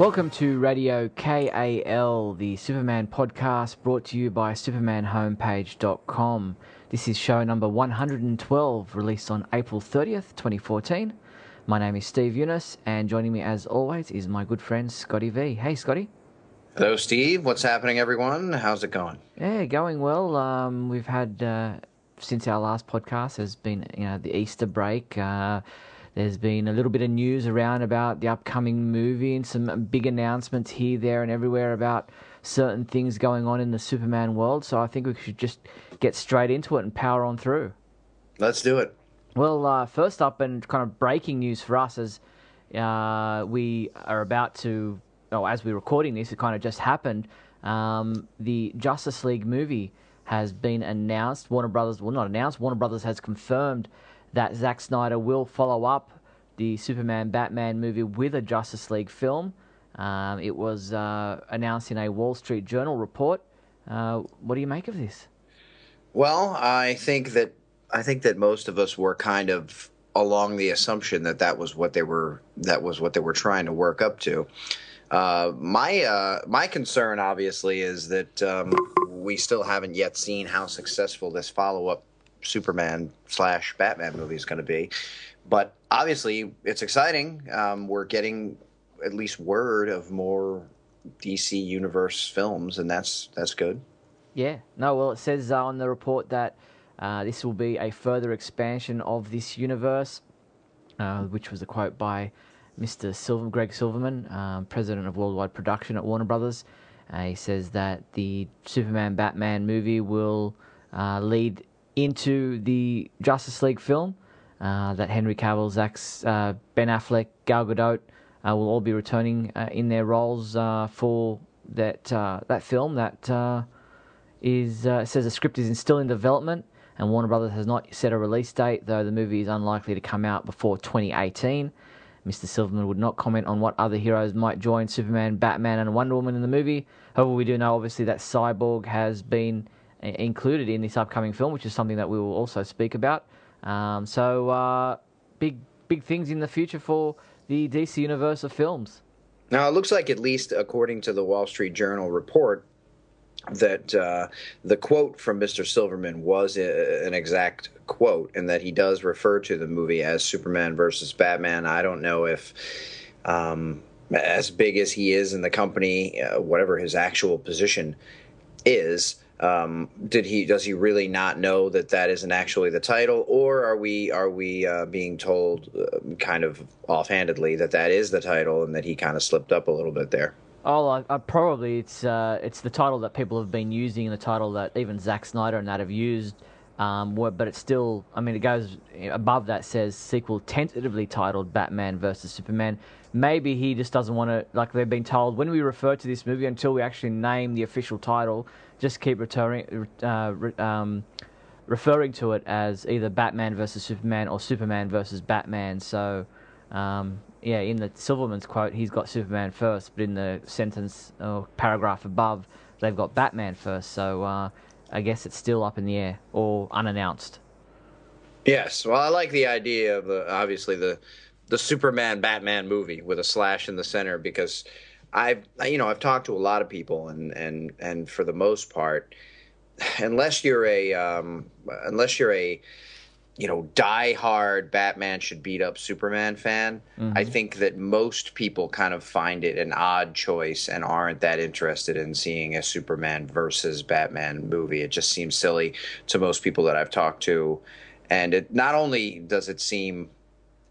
Welcome to Radio KAL, the Superman podcast brought to you by SupermanHomepage.com. This is show number 112, released on April 30th, 2014. My name is Steve Younis, and joining me as always is my good friend Scotty V. Hey, Scotty. Hello, Steve. What's happening, everyone? How's it going? Yeah, going well. Um, we've had uh, since our last podcast has been you know the Easter break. Uh, there's been a little bit of news around about the upcoming movie and some big announcements here, there, and everywhere about certain things going on in the Superman world. So I think we should just get straight into it and power on through. Let's do it. Well, uh, first up, and kind of breaking news for us as uh, we are about to, oh, as we're recording this, it kind of just happened. Um, the Justice League movie has been announced. Warner Brothers, well, not announced, Warner Brothers has confirmed that Zack Snyder will follow up the Superman Batman movie with a Justice League film. Um, it was uh, announced in a Wall Street Journal report. Uh, what do you make of this? Well, I think that I think that most of us were kind of along the assumption that that was what they were that was what they were trying to work up to. Uh, my uh, my concern, obviously, is that um, we still haven't yet seen how successful this follow up Superman slash Batman movie is going to be. But obviously, it's exciting. Um, we're getting at least word of more DC Universe films, and that's that's good. Yeah. No. Well, it says uh, on the report that uh, this will be a further expansion of this universe, uh, which was a quote by Mr. Silver, Greg Silverman, um, president of Worldwide Production at Warner Brothers. Uh, he says that the Superman Batman movie will uh, lead into the Justice League film. Uh, that Henry Cavill, Zack, uh, Ben Affleck, Gal Gadot uh, will all be returning uh, in their roles uh, for that that film. That is says the script is still in development, and Warner Brothers has not set a release date, though the movie is unlikely to come out before 2018. Mr. Silverman would not comment on what other heroes might join Superman, Batman, and Wonder Woman in the movie. However, we do know obviously that Cyborg has been included in this upcoming film, which is something that we will also speak about. Um, so uh, big big things in the future for the DC universe of films. Now it looks like, at least according to the Wall Street Journal report, that uh, the quote from Mr. Silverman was a, an exact quote, and that he does refer to the movie as Superman versus Batman. I don't know if. Um, as big as he is in the company, uh, whatever his actual position is, um, did he does he really not know that that isn't actually the title, or are we are we uh, being told uh, kind of offhandedly that that is the title and that he kind of slipped up a little bit there? Oh, I, I probably it's uh, it's the title that people have been using, and the title that even Zack Snyder and that have used. Um, but it's still, I mean, it goes above that says sequel tentatively titled Batman versus Superman. Maybe he just doesn't want to, like they've been told, when we refer to this movie until we actually name the official title, just keep returning, uh, um, referring to it as either Batman versus Superman or Superman versus Batman. So, um, yeah, in the Silverman's quote, he's got Superman first, but in the sentence or paragraph above, they've got Batman first. So, uh, I guess it's still up in the air or unannounced. Yes, well, I like the idea of the obviously the the Superman Batman movie with a slash in the center because I've you know I've talked to a lot of people and and and for the most part, unless you're a um, unless you're a you know die hard Batman should beat up Superman fan, mm-hmm. I think that most people kind of find it an odd choice and aren't that interested in seeing a Superman versus Batman movie. It just seems silly to most people that I've talked to, and it not only does it seem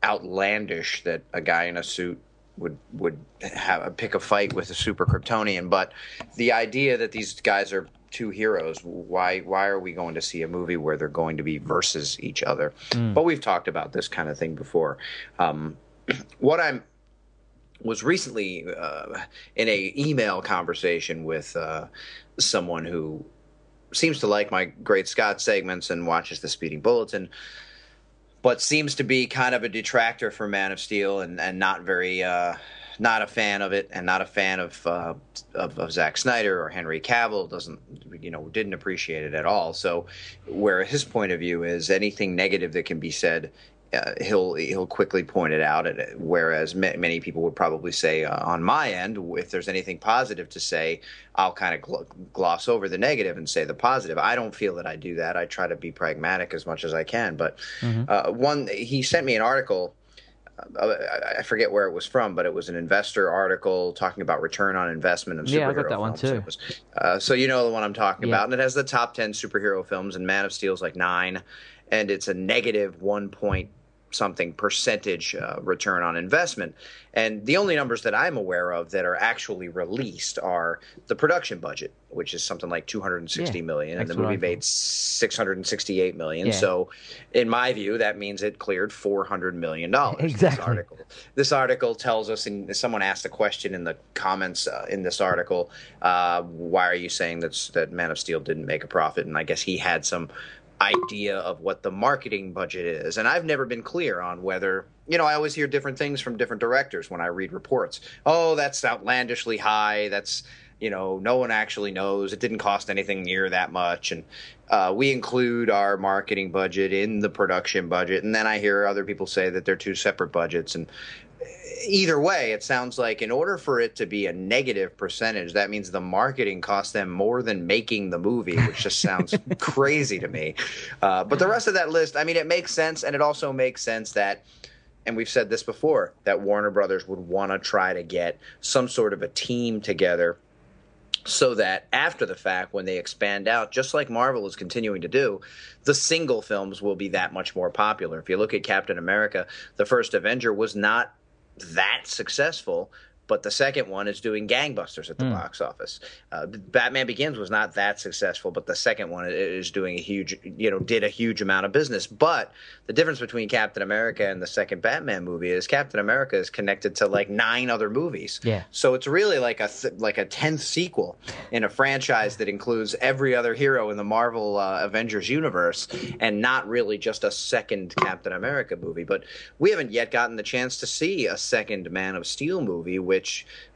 outlandish that a guy in a suit would would have pick a fight with a super Kryptonian. But the idea that these guys are two heroes, why why are we going to see a movie where they're going to be versus each other? Mm. But we've talked about this kind of thing before. Um, what I'm was recently uh, in a email conversation with uh, someone who seems to like my Great Scott segments and watches the Speeding Bulletin but seems to be kind of a detractor for Man of Steel and, and not very uh, not a fan of it and not a fan of, uh, of of Zack Snyder or Henry Cavill doesn't you know didn't appreciate it at all. So where his point of view is anything negative that can be said uh, he'll he'll quickly point it out. Whereas many people would probably say uh, on my end, if there's anything positive to say, I'll kind of gl- gloss over the negative and say the positive. I don't feel that I do that. I try to be pragmatic as much as I can. But mm-hmm. uh, one, he sent me an article. I forget where it was from, but it was an investor article talking about return on investment of superhero yeah, I got that one too. Was, uh, so you know the one I'm talking yeah. about, and it has the top ten superhero films, and Man of Steel's like nine, and it's a negative one point something percentage uh, return on investment. And the only numbers that I'm aware of that are actually released are the production budget, which is something like 260 yeah, million, and the movie made 668 million. Yeah. So, in my view, that means it cleared 400 million dollars. Exactly. This article, this article tells us, and someone asked a question in the comments uh, in this article, uh, why are you saying that that Man of Steel didn't make a profit? And I guess he had some idea of what the marketing budget is. And I've never been clear on whether, you know, I always hear different things from different directors when I read reports. Oh, that's outlandishly high. That's, you know, no one actually knows. It didn't cost anything near that much. And uh, we include our marketing budget in the production budget. And then I hear other people say that they're two separate budgets. And either way, it sounds like in order for it to be a negative percentage, that means the marketing cost them more than making the movie, which just sounds crazy to me. Uh, but the rest of that list, I mean, it makes sense, and it also makes sense that. And we've said this before that Warner Brothers would want to try to get some sort of a team together so that after the fact, when they expand out, just like Marvel is continuing to do, the single films will be that much more popular. If you look at Captain America, the first Avenger was not that successful but the second one is doing gangbusters at the mm. box office. Uh, Batman Begins was not that successful, but the second one is doing a huge, you know, did a huge amount of business. But the difference between Captain America and the second Batman movie is Captain America is connected to like nine other movies. Yeah. So it's really like a th- like a tenth sequel in a franchise that includes every other hero in the Marvel uh, Avengers universe, and not really just a second Captain America movie. But we haven't yet gotten the chance to see a second Man of Steel movie, which,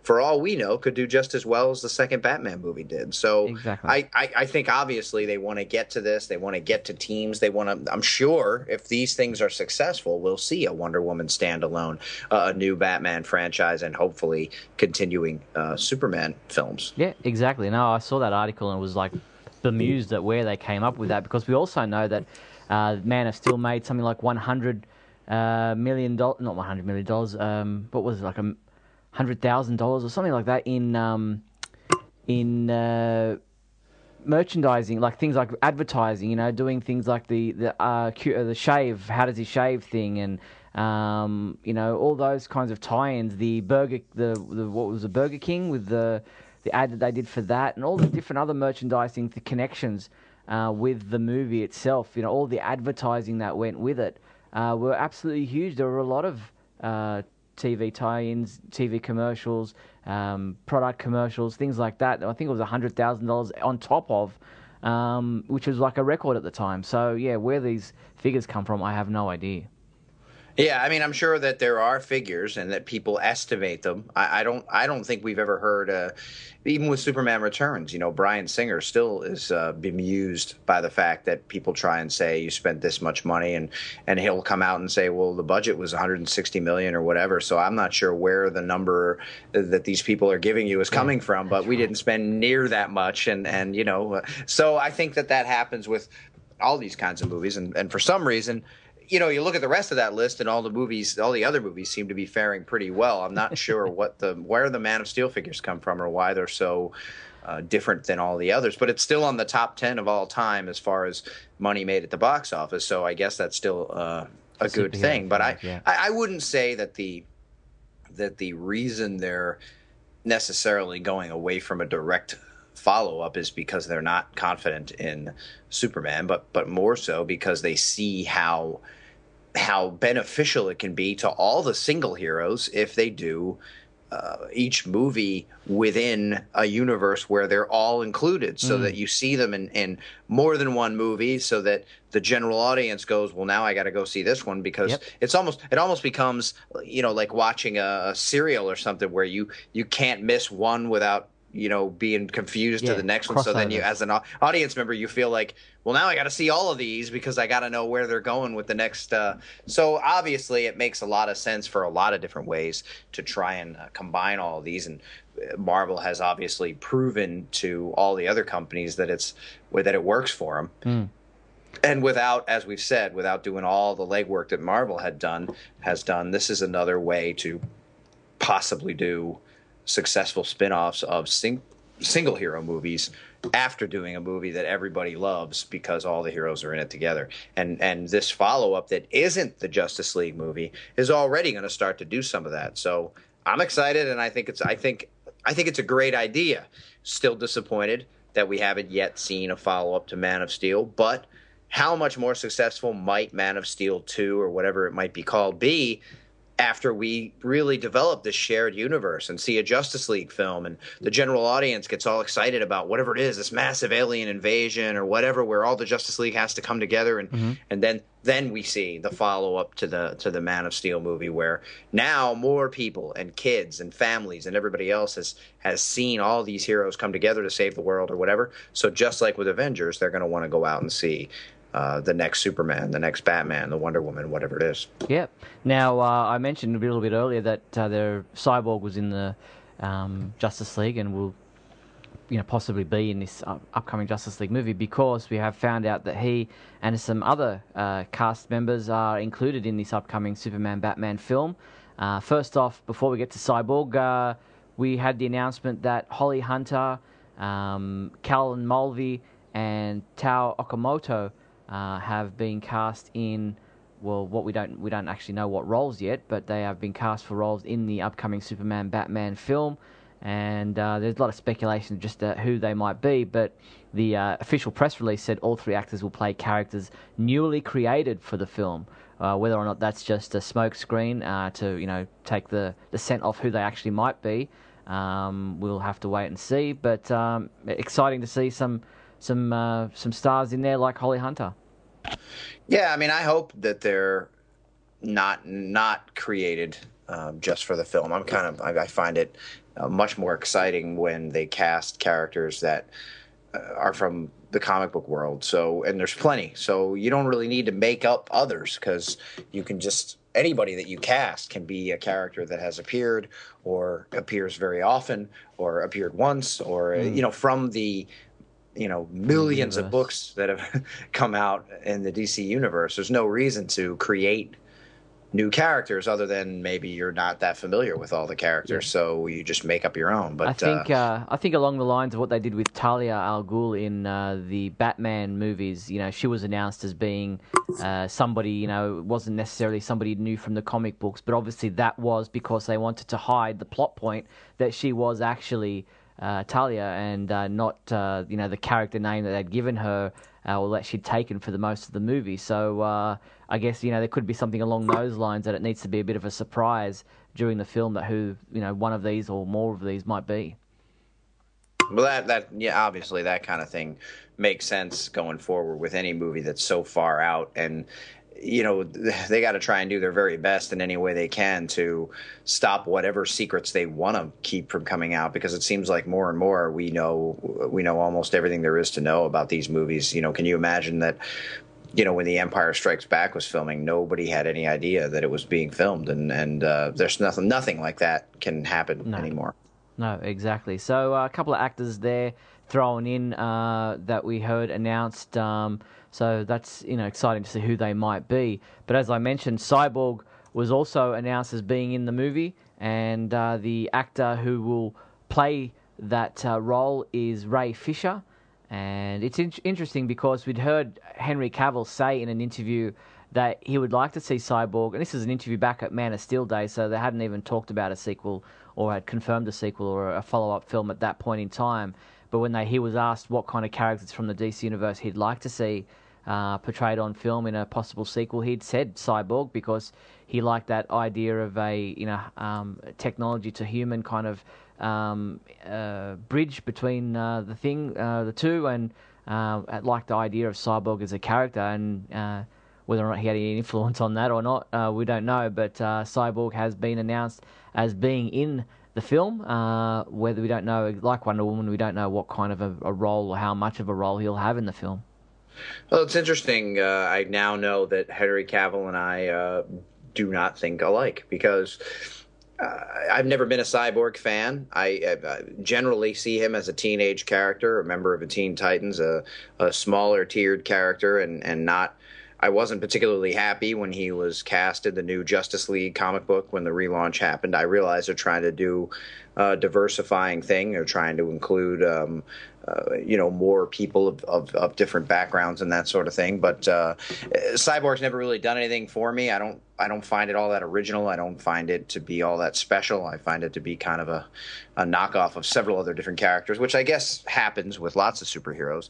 for all we know, could do just as well as the second Batman movie did. So exactly. I, I, I think obviously they want to get to this. They want to get to teams. They want to. I'm sure if these things are successful, we'll see a Wonder Woman standalone, uh, a new Batman franchise, and hopefully continuing uh, Superman films. Yeah, exactly. No, I saw that article and was like bemused at where they came up with that because we also know that uh, Man of Steel made something like 100 uh, million dollars, not 100 million dollars. Um, what was it like a hundred thousand dollars or something like that in um, in uh, merchandising, like things like advertising. You know, doing things like the the uh, uh, the shave, how does he shave thing, and um, you know all those kinds of tie-ins. The burger, the, the what was the Burger King with the the ad that they did for that, and all the different other merchandising the connections uh, with the movie itself. You know, all the advertising that went with it uh, were absolutely huge. There were a lot of uh, TV tie-ins, TV commercials, um, product commercials, things like that. I think it was hundred thousand dollars on top of, um, which was like a record at the time. So yeah, where these figures come from, I have no idea. Yeah, I mean, I'm sure that there are figures and that people estimate them. I, I don't. I don't think we've ever heard, uh, even with Superman Returns. You know, Bryan Singer still is uh, bemused by the fact that people try and say you spent this much money, and and he'll come out and say, well, the budget was 160 million or whatever. So I'm not sure where the number that these people are giving you is coming from, but we didn't spend near that much, and and you know, uh, so I think that that happens with all these kinds of movies, and and for some reason you know, you look at the rest of that list, and all the movies, all the other movies seem to be faring pretty well. I'm not sure what the where the Man of Steel figures come from or why they're so uh, different than all the others, but it's still on the top ten of all time as far as money made at the box office. So I guess that's still uh, a good thing. But I, yeah. I, I wouldn't say that the that the reason they're necessarily going away from a direct follow up is because they're not confident in Superman, but but more so because they see how how beneficial it can be to all the single heroes if they do uh, each movie within a universe where they're all included so mm. that you see them in, in more than one movie so that the general audience goes well now i got to go see this one because yep. it's almost it almost becomes you know like watching a, a serial or something where you you can't miss one without you know being confused Yeah, to the next one. So then you, as an audience member, you feel like, well, now I got to see all of these because I got to know where they're going with the next. Uh, so obviously, it makes a lot of sense for a lot of different ways to try and uh, combine all of these. And uh, Marvel has obviously proven to all the other companies that it's that it works for them and without as we've said without doing all the legwork that marvel had done has done this is another way to possibly do successful spin-offs of sing- single hero movies after doing a movie that everybody loves because all the heroes are in it together. And and this follow-up that isn't the justice league movie is already going to start to do some of that. So i'm excited and i think it's i think i think it's a great idea. Still disappointed that we haven't yet seen a follow-up to man of steel but how much more successful might Man of Steel 2 or whatever it might be called be after we really develop this shared universe and see a Justice League film and the general audience gets all excited about whatever it is, this massive alien invasion or whatever where all the Justice League has to come together and mm-hmm. and then then we see the follow up to the to the Man of Steel movie where now more people and kids and families and everybody else has has seen all these heroes come together to save the world or whatever. So just like with Avengers, they're going to want to go out and see uh, the next Superman, the next Batman, the Wonder Woman, whatever it is. Yep. Now, uh, I mentioned a little bit earlier that uh, their Cyborg was in the um, Justice League and will, you know, possibly be in this up- upcoming Justice League movie because we have found out that he and some other uh, cast members are included in this upcoming Superman Batman film. Uh, first off, before we get to Cyborg, uh, we had the announcement that Holly Hunter, um, Callan Mulvey, and Tao Okamoto uh, have been cast in well, what we don't we don't actually know what roles yet, but they have been cast for roles in the upcoming Superman Batman film, and uh, there's a lot of speculation just who they might be. But the uh, official press release said all three actors will play characters newly created for the film. Uh, whether or not that's just a smokescreen uh, to you know take the, the scent off who they actually might be, um, we'll have to wait and see. But um, exciting to see some some uh, some stars in there like Holly Hunter. Yeah, I mean, I hope that they're not not created um, just for the film. I'm kind of I, I find it uh, much more exciting when they cast characters that uh, are from the comic book world. So, and there's plenty. So you don't really need to make up others because you can just anybody that you cast can be a character that has appeared or appears very often or appeared once or uh, you know from the you know millions of books that have come out in the DC universe. There's no reason to create new characters other than maybe you're not that familiar with all the characters, so you just make up your own. But I think uh, uh, I think along the lines of what they did with Talia al Ghul in uh, the Batman movies, you know, she was announced as being uh, somebody, you know, it wasn't necessarily somebody new from the comic books, but obviously that was because they wanted to hide the plot point that she was actually uh, Talia and uh, not, uh, you know, the character name that they'd given her uh, or that she'd taken for the most of the movie. So uh, I guess you know there could be something along those lines that it needs to be a bit of a surprise during the film that who you know one of these or more of these might be. Well, that that yeah, obviously that kind of thing makes sense going forward with any movie that's so far out, and you know they got to try and do their very best in any way they can to stop whatever secrets they want to keep from coming out, because it seems like more and more we know we know almost everything there is to know about these movies. You know, can you imagine that? You know, when The Empire Strikes Back was filming, nobody had any idea that it was being filmed, and and uh, there's nothing nothing like that can happen anymore. No, exactly. So uh, a couple of actors there thrown in uh, that we heard announced. Um, so that's you know exciting to see who they might be. But as I mentioned, Cyborg was also announced as being in the movie, and uh, the actor who will play that uh, role is Ray Fisher. And it's in- interesting because we'd heard Henry Cavill say in an interview that he would like to see Cyborg, and this is an interview back at Man of Steel Day, so they hadn't even talked about a sequel or had confirmed a sequel or a follow-up film at that point in time. But when they, he was asked what kind of characters from the DC universe he'd like to see uh, portrayed on film in a possible sequel, he'd said Cyborg because he liked that idea of a you know um, technology to human kind of um, uh, bridge between uh, the thing, uh, the two, and uh, liked the idea of Cyborg as a character and. Uh, whether or not he had any influence on that or not, we don't know. But Cyborg has been announced as being in the film. Uh, whether we don't know, like Wonder Woman, we don't know what kind of a, a role or how much of a role he'll have in the film. Well, it's interesting. Uh, I now know that Henry Cavill and I uh, do not think alike because uh, I've never been a cyborg fan. I, I, generally see him as a teenage character, a member of the Teen Titans, a, a smaller tiered character, and, and not. I wasn't particularly happy when he was cast in the new Justice League comic book when the relaunch happened. I realize they're trying to do a diversifying thing. They're trying to include um, uh, you know more people of, of, of, different backgrounds and that sort of thing. But uh, Cyborg's never really done anything for me. I don't I don't find it all that original. I don't find it to be all that special. I find it to be kind of a, a knockoff of several other different characters, which I guess happens with lots of superheroes.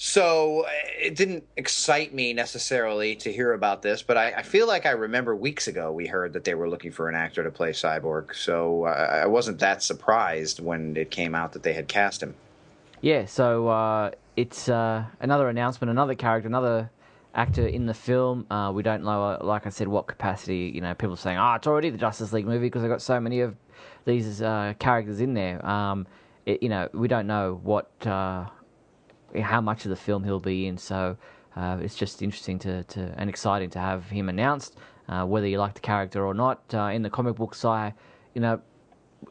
So it didn't excite me necessarily to hear about this, but I, I, feel like I remember weeks ago we heard that they were looking for an actor to play Cyborg. So I, I wasn't that surprised when it came out that they had cast him. Yeah, so uh, it's uh, another announcement, another character, another actor in the film. Uh, we don't know, uh, like I said, what capacity. You know, people are saying, "Oh, it's already the Justice League movie because they've got so many of these uh, characters in there." Um, it, you know, we don't know what, uh, how much of the film he'll be in. So it's just interesting to, to and exciting to have him announced. whether you like the character or not, in the comic books, I, you know,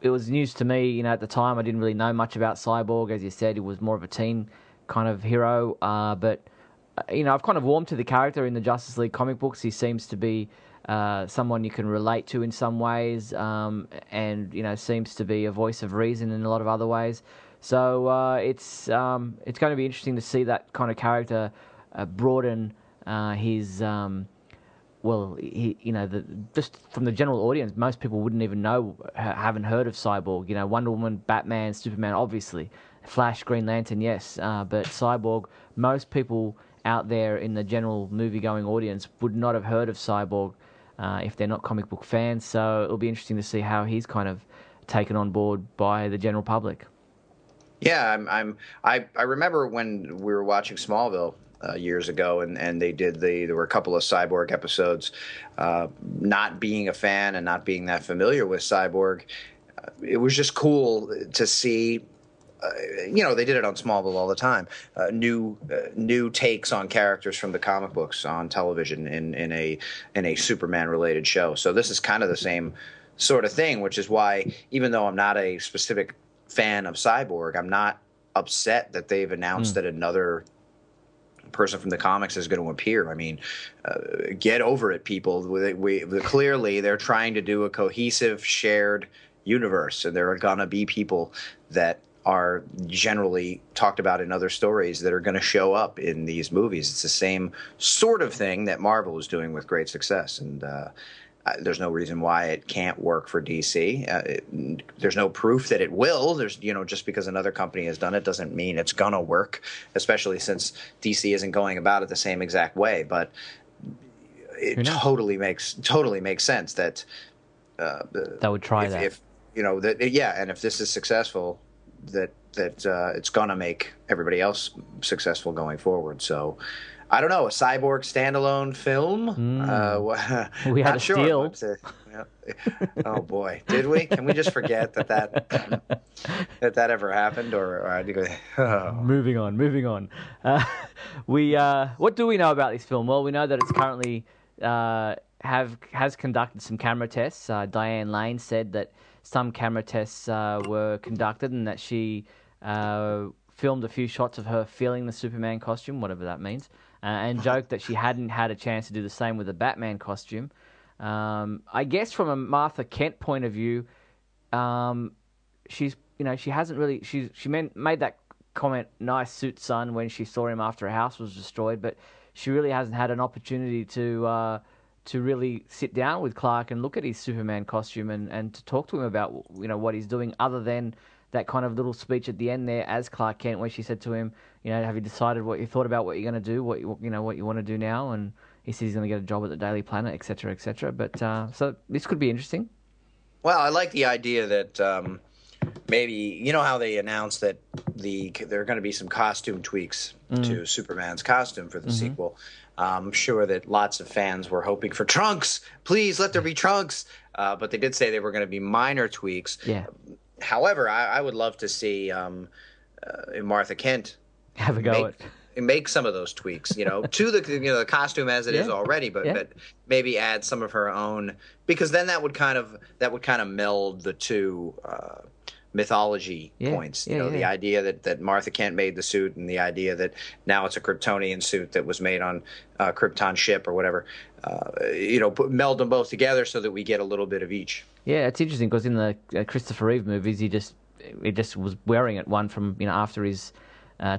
it was news to me. You know, at the time, I didn't really know much about Cyborg. As you said, he was more of a teen kind of hero. Uh, but uh, you know, I've kind of warmed to the character in the Justice League comic books. He seems to be uh, someone you can relate to in some ways, um, and you know, seems to be a voice of reason in a lot of other ways. So uh, it's um, it's going to be interesting to see that kind of character uh, broaden uh, his. Um, well, he, you know, the, just from the general audience, most people wouldn't even know, haven't heard of Cyborg. You know, Wonder Woman, Batman, Superman, obviously, Flash, Green Lantern, yes, uh, but Cyborg, most people out there in the general movie-going audience would not have heard of Cyborg uh, if they're not comic book fans. So it'll be interesting to see how he's kind of taken on board by the general public. Yeah, I'm. I'm I, I remember when we were watching Smallville uh, years ago, and, and they did the there were a couple of Cyborg episodes. Uh, not being a fan and not being that familiar with Cyborg, uh, it was just cool to see. Uh, you know, they did it on Smallville all the time. Uh, new new takes on characters from the comic books on television in in a in a Superman related show. So this is kind of the same sort of thing, which is why even though I'm not a specific fan of Cyborg, I'm not upset that they've announced mm. that another person from the comics is going to appear. I mean, uh, get over it, people. We, we, clearly, they're trying to do a cohesive, shared universe, and there are going to be people that are generally talked about in other stories that are going to show up in these movies. It's the same sort of thing that Marvel is doing with great success, and uh, there's no reason why it can't work for DC. Uh, it, there's no proof that it will. There's you know just because another company has done it doesn't mean it's gonna work. Especially since DC isn't going about it the same exact way. But it totally makes totally makes sense that uh, that would try if, that. If you know that yeah, and if this is successful, that that uh, it's gonna make everybody else successful going forward. So I don't know, a cyborg standalone film. Mm. Uh, we had a sure yeah. oh boy, did we? Can we just forget that that that, that ever happened? Or, or oh. moving on, moving on. Uh, we uh, what do we know about this film? Well, we know that it's currently uh, have has conducted some camera tests. Uh, Diane Lane said that some camera tests uh, were conducted and that she filmed a few shots of her feeling the Superman costume, whatever that means uh, and joked that she hadn't had a chance to do the same with the Batman costume. Um, I guess from a Martha Kent point of view, um, she's you know she hasn't really she she meant, made that comment nice suit son when she saw him after her house was destroyed, but she really hasn't had an opportunity to uh, to really sit down with Clark and look at his Superman costume and, and to talk to him about you know what he's doing other than that kind of little speech at the end there as Clark Kent, where she said to him, "You know, have you decided what you thought about what you're going to do? What you, you know, what you want to do now?" And he says he's going to get a job at the Daily Planet, etc., etc. But uh, so this could be interesting. Well, I like the idea that um, maybe you know how they announced that the there are going to be some costume tweaks mm. to Superman's costume for the mm-hmm. sequel. I'm sure that lots of fans were hoping for trunks. Please let there be trunks. uh, but they did say they were going to be minor tweaks. Yeah. However, I, I would love to see um, uh, Martha Kent Have a go make, at. make some of those tweaks, you know, to the you know the costume as it is Yeah. already, but Yeah. but maybe add some of her own because then that would kind of that would kind of meld the two uh, mythology Yeah. points. You know, the idea that that Martha Kent made the suit and the idea that now it's a Kryptonian suit that was made on a Krypton ship or whatever. Uh, you know, put, meld them both together so that we get a little bit of each. Yeah, it's interesting because in the uh, Christopher Reeve movies, he just he just was wearing it. One from you know after his uh,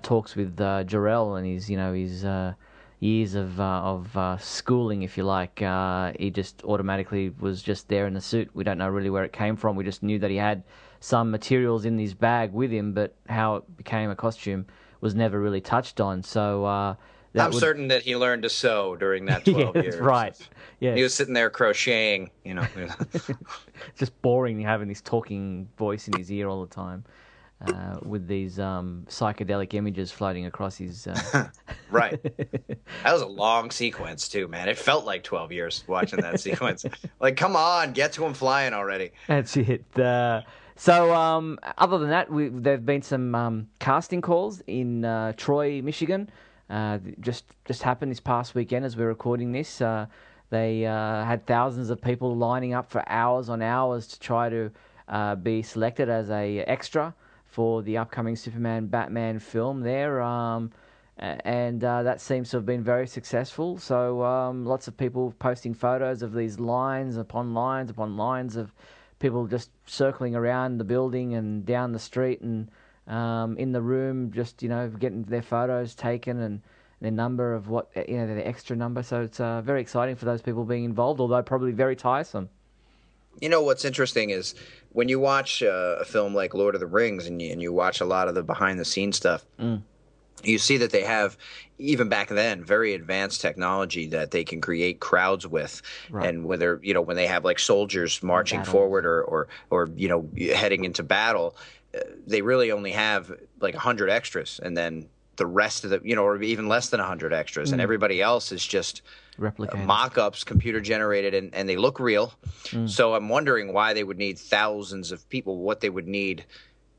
talks with uh, Jor-El and his you know his uh, years of uh, of uh, schooling, if you like. Uh, he just automatically was just there in the suit. We don't know really where it came from. We just knew that he had some materials in his bag with him, but how it became a costume was never really touched on. So. Uh, that I'm would- certain that he learned to sew during that 12 yeah, years. right. Yeah, He was sitting there crocheting, you know. just boring having this talking voice in his ear all the time uh, with these um, psychedelic images floating across his. Uh... right. That was a long sequence too, man. It felt like 12 years watching that sequence. Like, come on, get to him flying already. That's it. Uh, so, um, other than that, we, there've been some um, casting calls in uh, Troy, Michigan. Uh, just just happened this past weekend as we're recording this. Uh, they uh, had thousands of people lining up for hours on hours to try to uh, be selected as a extra for the upcoming Superman Batman film. There. Um, and uh, that seems to have been very successful. So um, lots of people posting photos of these lines upon lines upon lines of people just circling around the building and down the street and um, in the room, just you know getting their photos taken and their number of what you know their extra number. So it's uh, very exciting for those people being involved, although probably very tiresome. You know what's interesting is when you watch uh, a film like Lord of the Rings and you, and you watch a lot of the behind the scenes stuff, you see that they have even back then very advanced technology that they can create crowds with Right. and whether you know when they have like soldiers marching Battles. forward or, or or you know heading into battle uh, they really only have like 100 extras and then the rest of the you know or even less than 100 extras and everybody else is just Replicated. Uh, mock-ups computer generated and, and they look real mm. so i'm wondering why they would need thousands of people what they would need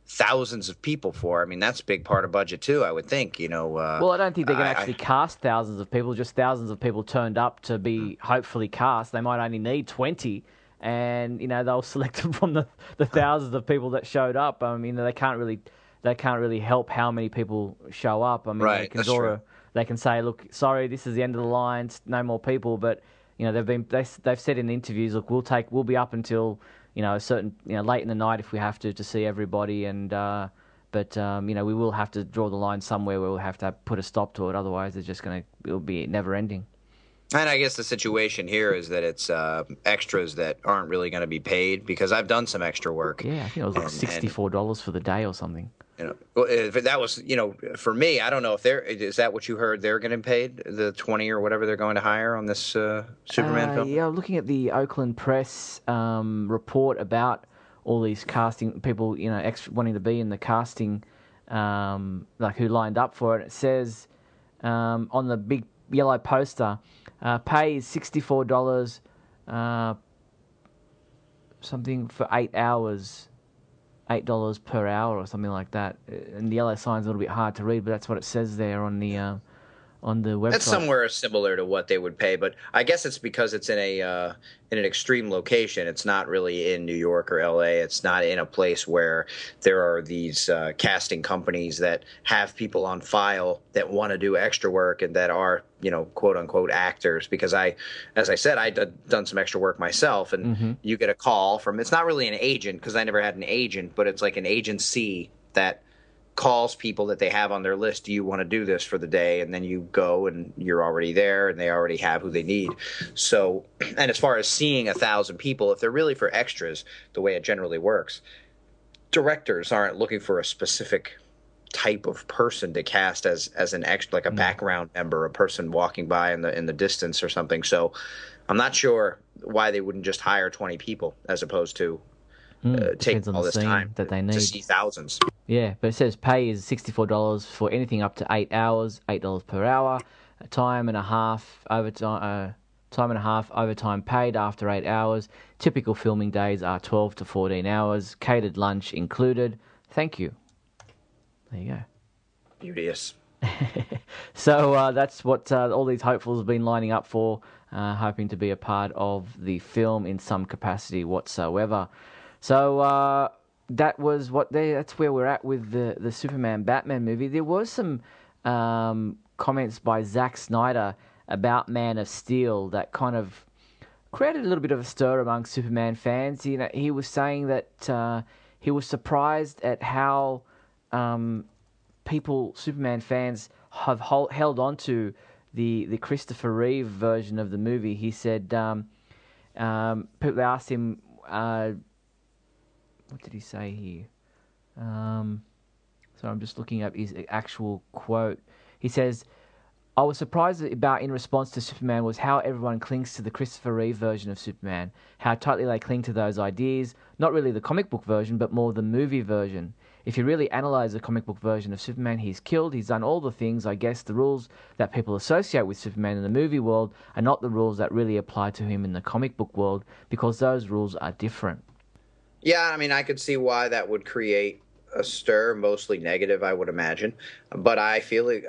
thousands of people for i mean that's a big part of budget too i would think you know uh, Well, I don't think they're going I- to actually cast thousands of people. Just thousands of people turned up to be mm. hopefully cast. They might only need twenty, and you know they'll select them from the, the thousands of people that showed up. I mean, they can't really they can't really help how many people show up. I mean, they Right, can they can say, look, sorry, this is the end of the line. No more people, but you know they've been they, they've said in interviews, look, we'll take we'll be up until you know a certain you know late in the night if we have to to see everybody and. uh but um, you know we will have to draw the line somewhere where we'll have to put a stop to it. Otherwise, it's just going to it'll be never ending. And I guess the situation here is that it's uh, extras that aren't really going to be paid because I've done some extra work. Yeah, I think it was like And- and- sixty four dollars for the day or something. You know, well, that was you know for me, I don't know if they're is that what you heard they're getting paid the twenty or whatever they're going to hire on this uh, Superman Uh, film. Yeah, looking at the Oakland Press um, report about all these casting people, you know, extra, wanting to be in the casting, um, like who lined up for it. It says um, on the big yellow poster, uh, pay is sixty four dollars, uh, something for eight hours. Eight dollars per hour or something like that, Uh, and the yellow sign's a little bit hard to read, but that's what it says there on the uh, on the website. That's somewhere similar to what they would pay, but I guess it's because it's in a uh, in an extreme location. It's not really in New York or L.A. It's not in a place where there are these uh, casting companies that have people on file that want to do extra work and that are you know quote unquote actors. Because I, as I said, I had done some extra work myself, and you get a call from. It's not really an agent because I never had an agent, but it's like an agency that calls people that they have on their list do you want to do this for the day? And then you go and you're already there and they already have who they need. So and as far as seeing a thousand people if they're really for extras the way it generally works directors aren't looking for a specific type of person to cast as as an extra like a mm. background member a person walking by in the in the distance or something. So i'm not sure why they wouldn't just hire 20 people as opposed to uh, depends on all the this scene time that they to need. see thousands Yeah, but it says pay is sixty four dollars for anything up to eight hours, eight dollars per hour, time and a half overtime, uh, time and a half overtime paid after eight hours. Typical filming days are 12 to 14 hours, catered lunch included. Thank you. There you go. Beauteous. so uh, that's what uh, all these hopefuls have been lining up for, uh, hoping to be a part of the film in some capacity whatsoever. So uh, that was what they. That's where we're at with the the Superman Batman movie. There was some um, comments by Zack Snyder about Man of Steel that kind of created a little bit of a stir among Superman fans. You know, he was saying that uh, he was surprised at how um, people, Superman fans, have hold, held on to the the Christopher Reeve version of the movie. He said um, um, people asked him, uh, what did he say here? Um, so I'm just looking up his actual quote. He says. I was surprised about in response to Superman was how everyone clings to the Christopher Reeve version of Superman, how tightly they cling to those ideas, not really the comic book version, but more the movie version. If you really analyze the comic book version of Superman, he's killed, he's done all the things, I guess the rules that people associate with Superman in the movie world are not the rules that really apply to him in the comic book world because those rules are different. Yeah, I mean, I could see why that would create a stir, mostly negative, I would imagine. But I feel like.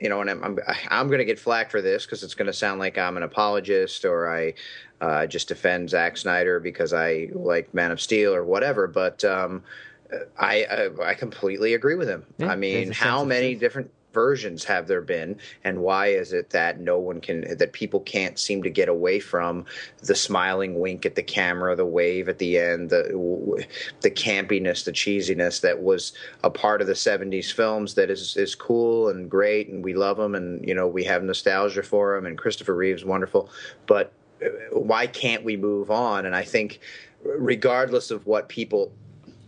You know, and I'm I'm, I'm going to get flack for this because it's going to sound like I'm an apologist or I uh, just defend Zack Snyder because I like Man of Steel or whatever. But um, I, I, I completely agree with him. Yeah, I mean, how many different versions have there been and why is it that no one can that people can't seem to get away from the smiling wink at the camera the wave at the end the the campiness the cheesiness that was a part of the 70s films that is is cool and great and we love them and you know we have nostalgia for them and Christopher Reeve's wonderful. But uh, why can't we move on? And I think regardless of what people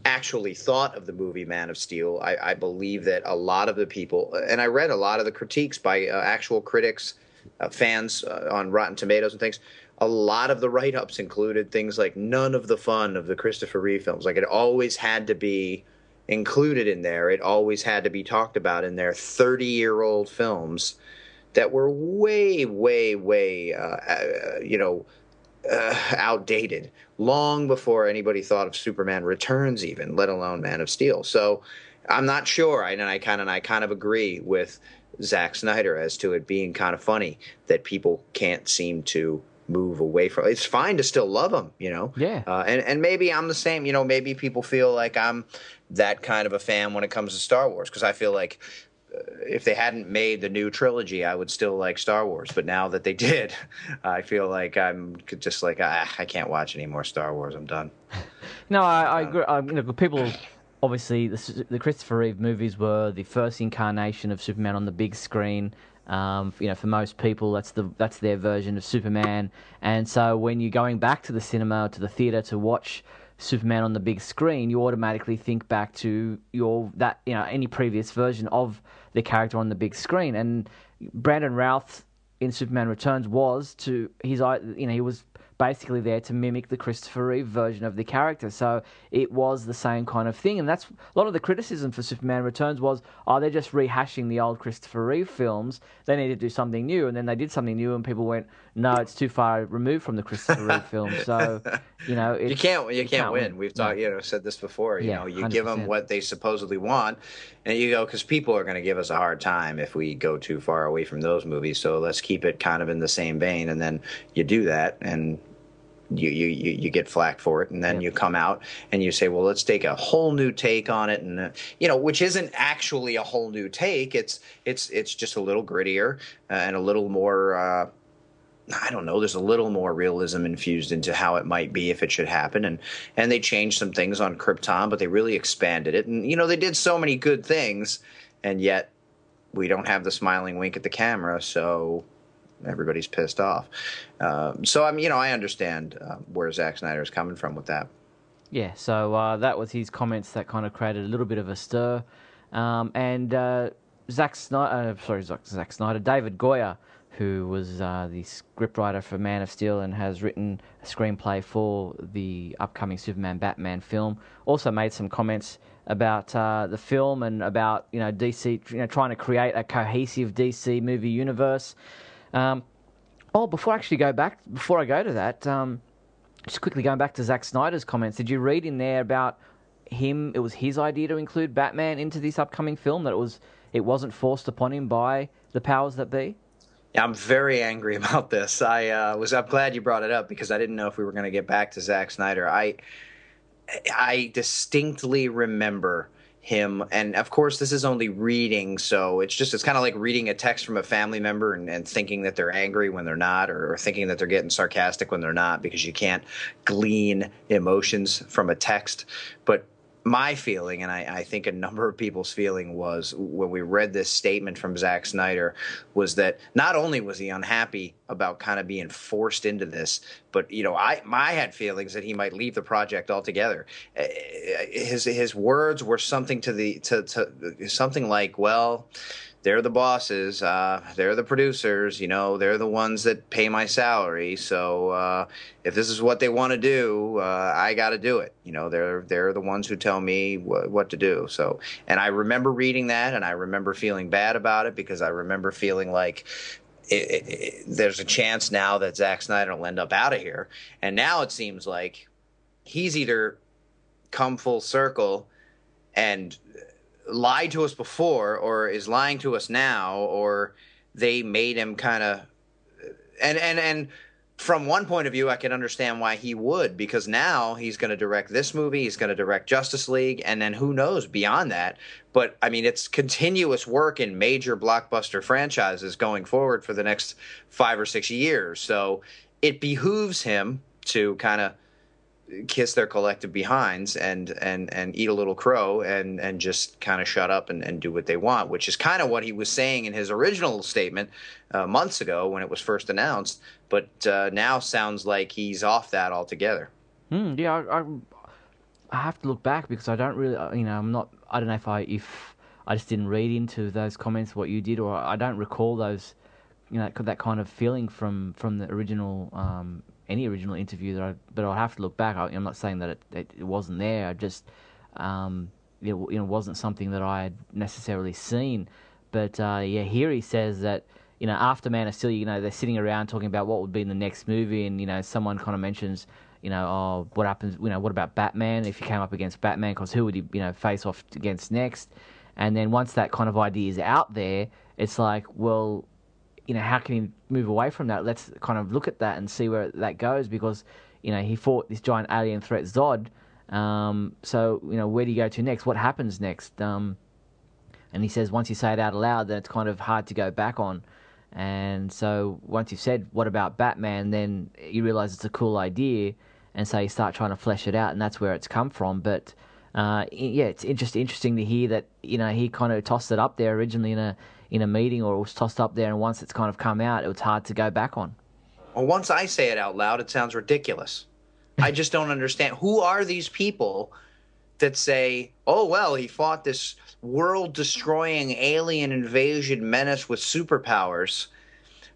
actually thought of the movie Man of Steel. I, I, believe that a lot of the people, and I read a lot of the critiques by uh, actual critics, uh, fans uh, on Rotten Tomatoes and things. A lot of the write ups included things like none of the fun of the Christopher Reeve films. Like it always had to be included in there, it always had to be talked about in their 30 year old films that were way, way, way, uh, uh, you know, uh, outdated long before anybody thought of Superman Returns, even let alone Man of Steel. So I'm not sure, I, and I kind of I kind of agree with Zack Snyder as to it being kind of funny that people can't seem to move away from. It's fine to still love him, you know. Yeah. Uh, and and maybe I'm the same. You know, maybe people feel like I'm that kind of a fan when it comes to Star Wars because I feel like if they hadn't made the new trilogy, I would still like Star Wars. But now that they did, I feel like I'm just like ah, I can't watch any more Star Wars. I'm done. no, I, I agree. I, you know, people obviously the, the Christopher Reeve movies were the first incarnation of Superman on the big screen. Um, you know, for most people, that's the that's their version of Superman. And so when you're going back to the cinema to the theater to watch Superman on the big screen, you automatically think back to your that you know any previous version of the character on the big screen. And Brandon Routh in Superman Returns was to his you know he was basically there to mimic the Christopher Reeve version of the character. So it was the same kind of thing, and that's a lot of the criticism for Superman Returns was, oh, they're just rehashing the old Christopher Reeve films. They need to do something new, and then they did something new, and people went, no, it's too far removed from the Christopher Reeve film. So you know, you can't you, you can't, can't win. win. We've talked, you know, said this before. You yeah, know, you 100%. give them what they supposedly want, and you go because people are going to give us a hard time if we go too far away from those movies. So let's keep it kind of in the same vein, and then you do that, and you, you, you get flack for it, and then you come out and you say, well, let's take a whole new take on it, and uh, you know, which isn't actually a whole new take. It's it's it's just a little grittier uh, and a little more. Uh, I don't know. There's a little more realism infused into how it might be if it should happen, and and they changed some things on Krypton, but they really expanded it, and you know, they did so many good things, and yet we don't have the smiling wink at the camera, so everybody's pissed off. Um, so I'm, you know, I understand uh, where Zack Snyder is coming from with that. Yeah, so uh, that was his comments that kind of created a little bit of a stir, um, and uh, Zack Snyder, uh, sorry, Zack Snyder, David Goyer, who was uh, the scriptwriter for Man of Steel and has written a screenplay for the upcoming Superman Batman film, also made some comments about uh, the film and about you know DC, you know, trying to create a cohesive DC movie universe. Um, Oh, before I actually go back, before I go to that, um, just quickly going back to Zack Snyder's comments, did you read in there about him? It was his idea to include Batman into this upcoming film. That it was it wasn't forced upon him by the powers that be. Yeah, I'm very angry about this. I uh, was. I'm glad you brought it up because I didn't know if we were going to get back to Zack Snyder. I I distinctly remember him. And of course this is only reading so it's just it's kind of like reading a text from a family member and, and thinking that they're angry when they're not or, or, thinking that they're getting sarcastic when they're not because you can't glean emotions from a text. But my feeling, and I, I, think a number of people's feeling was when we read this statement from Zack Snyder, was that not only was he unhappy about kind of being forced into this, but you know, I had feelings that he might leave the project altogether. Eh, his his words were something to the to, to something like, well, they're the bosses. Uh, they're the producers. You know, they're the ones that pay my salary. So uh, if this is what they want to do, uh, I got to do it. You know, they're they're the ones who tell me wh- what to do. So, and I remember reading that, and I remember feeling bad about it because I remember feeling like. It, it, it, there's a chance now that Zack Snyder will end up out of here, and now it seems like he's either come full circle and lied to us before or is lying to us now or they made him kind of and and and from one point of view I can understand why he would because now he's going to direct this movie he's going to direct Justice League and then who knows beyond that. But I mean it's continuous work in major blockbuster franchises going forward for the next 5 or 6 years. So it behooves him to kind of kiss their collective behinds and and and eat a little crow and and just kind of shut up and, and do what they want which is kind of what he was saying in his original statement uh, months ago when it was first announced but uh, now sounds like he's off that altogether. Mm, yeah I, I, I have to look back because I don't really uh, you know I'm not I don't know if I if I just didn't read into those comments what you did or I don't recall those you know that kind of feeling from from the original um, any original interview that I, but I'll have to look back. I, am not saying that it, it, it, wasn't there. I just, um, it, you know, wasn't something that I had necessarily seen. But uh, yeah, here he says that you know after Man of Steel, you know, they're sitting around talking about what would be in the next movie, and you know, someone kind of mentions, you know, oh, what happens? You know, what about Batman? If you came up against Batman, because who would he, you know, face off against next? And then once that kind of idea is out there, it's like, well, you know, how can he move away from that? Let's kind of look at that and see where that goes because, you know, he fought this giant alien threat Zod. Um, so, you know, where do you go to next? What happens next? Um, and he says once you say it out aloud, then it's kind of hard to go back on. And so once you've said, what about Batman, then you realize it's a cool idea. And so you start trying to flesh it out, and that's where it's come from. But uh, yeah, it's just interesting to hear that, you know, he kind of tossed it up there originally in a in a meeting or it was tossed up there, and once it's kind of come out, it was hard to go back on. Well, once I say it out loud, it sounds ridiculous. I just don't understand. Who are these people that say, oh, well, he fought this world destroying alien invasion menace with superpowers?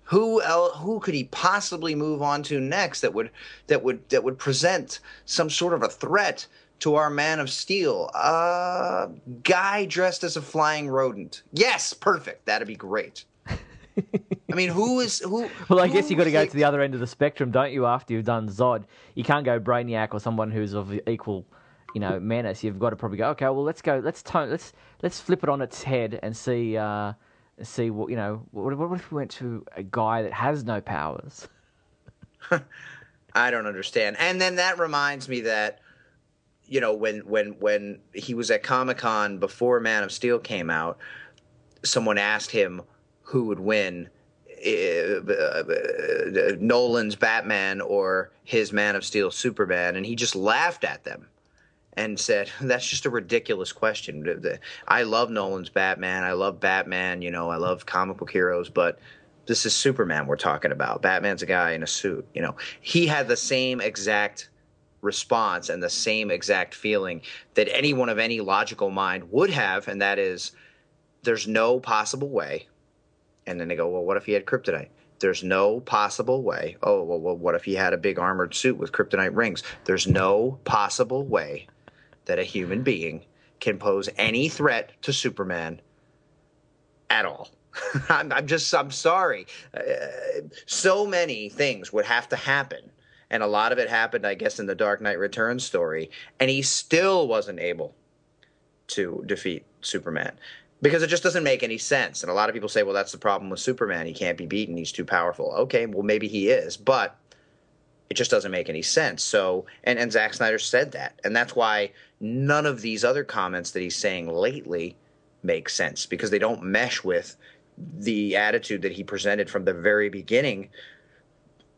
Who else, who could he possibly move on to next that would that would that would present some sort of a threat to our Man of Steel. Uh, guy dressed as a flying rodent. Yes, perfect. That'd be great. I mean, who is who? Well, I guess you got to go to the other end of the spectrum, don't you? After you've done Zod, you can't go Brainiac or someone who's of equal, you know, menace. You've got to probably go. Okay, well, let's go. Let's tone. Let's let's flip it on its head and see. Uh, see what you know. What, what if we went to a guy that has no powers? I don't understand. And then that reminds me that you know when when when he was at Comic Con before Man of Steel came out, someone asked him who would win. Uh, uh, Nolan's Batman or his Man of Steel Superman, and he just laughed at them and said, "That's just a ridiculous question." I love Nolan's Batman. I love Batman. You know, I love comic book heroes, but this is Superman we're talking about. Batman's a guy in a suit. You know, he had the same exact response and the same exact feeling that anyone of any logical mind would have, and that is, there's no possible way. And then they go, well, what if he had kryptonite? There's no possible way. Oh, well, what if he had a big armored suit with kryptonite rings? There's no possible way that a human being can pose any threat to Superman at all. I'm, I'm, just, I'm sorry. Uh, so many things would have to happen. And a lot of it happened, I guess, in the Dark Knight Returns story. And he still wasn't able to defeat Superman because it just doesn't make any sense. And a lot of people say, well, that's the problem with Superman. He can't be beaten. He's too powerful. Okay, well, maybe he is. But it just doesn't make any sense. So, and, and Zack Snyder said that. And that's why none of these other comments that he's saying lately make sense because they don't mesh with the attitude that he presented from the very beginning,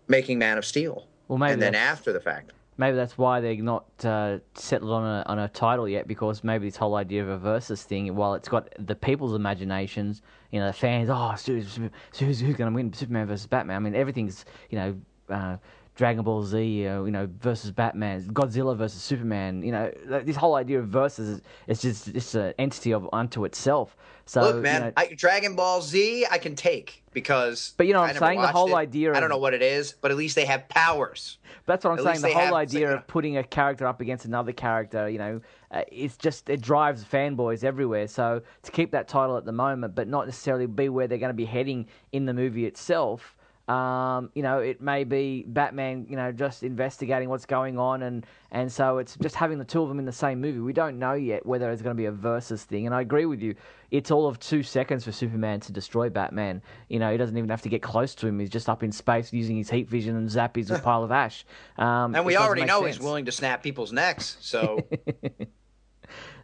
making Man of Steel. Well, maybe and then after the fact. Maybe that's why they're not uh, settled on a on a title yet, because maybe this whole idea of a versus thing, while it's got the people's imaginations, you know, the fans, oh, so who's, who's going to win Superman versus Batman? I mean, everything's, you know, uh, Dragon Ball Z, uh, you know, versus Batman, Godzilla versus Superman. You know, this whole idea of versus is, is just just an entity of unto itself. So, look, man, you know, I, Dragon Ball Z, I can take because. But you know, what I'm saying the whole it. idea. Of, I don't know what it is, but at least they have powers. That's what I'm at saying. The whole idea of putting a character up against another character, you know, uh, it's just it drives fanboys everywhere. So to keep that title at the moment, but not necessarily be where they're going to be heading in the movie itself um, you know, it may be Batman, you know, just investigating what's going on, and, and so it's just having the two of them in the same movie. We don't know yet whether it's going to be a versus thing, and I agree with you. It's all of two seconds for Superman to destroy Batman. You know, he doesn't even have to get close to him. He's just up in space using his heat vision and zap a pile of ash. Um, and we already know sense. he's willing to snap people's necks, so.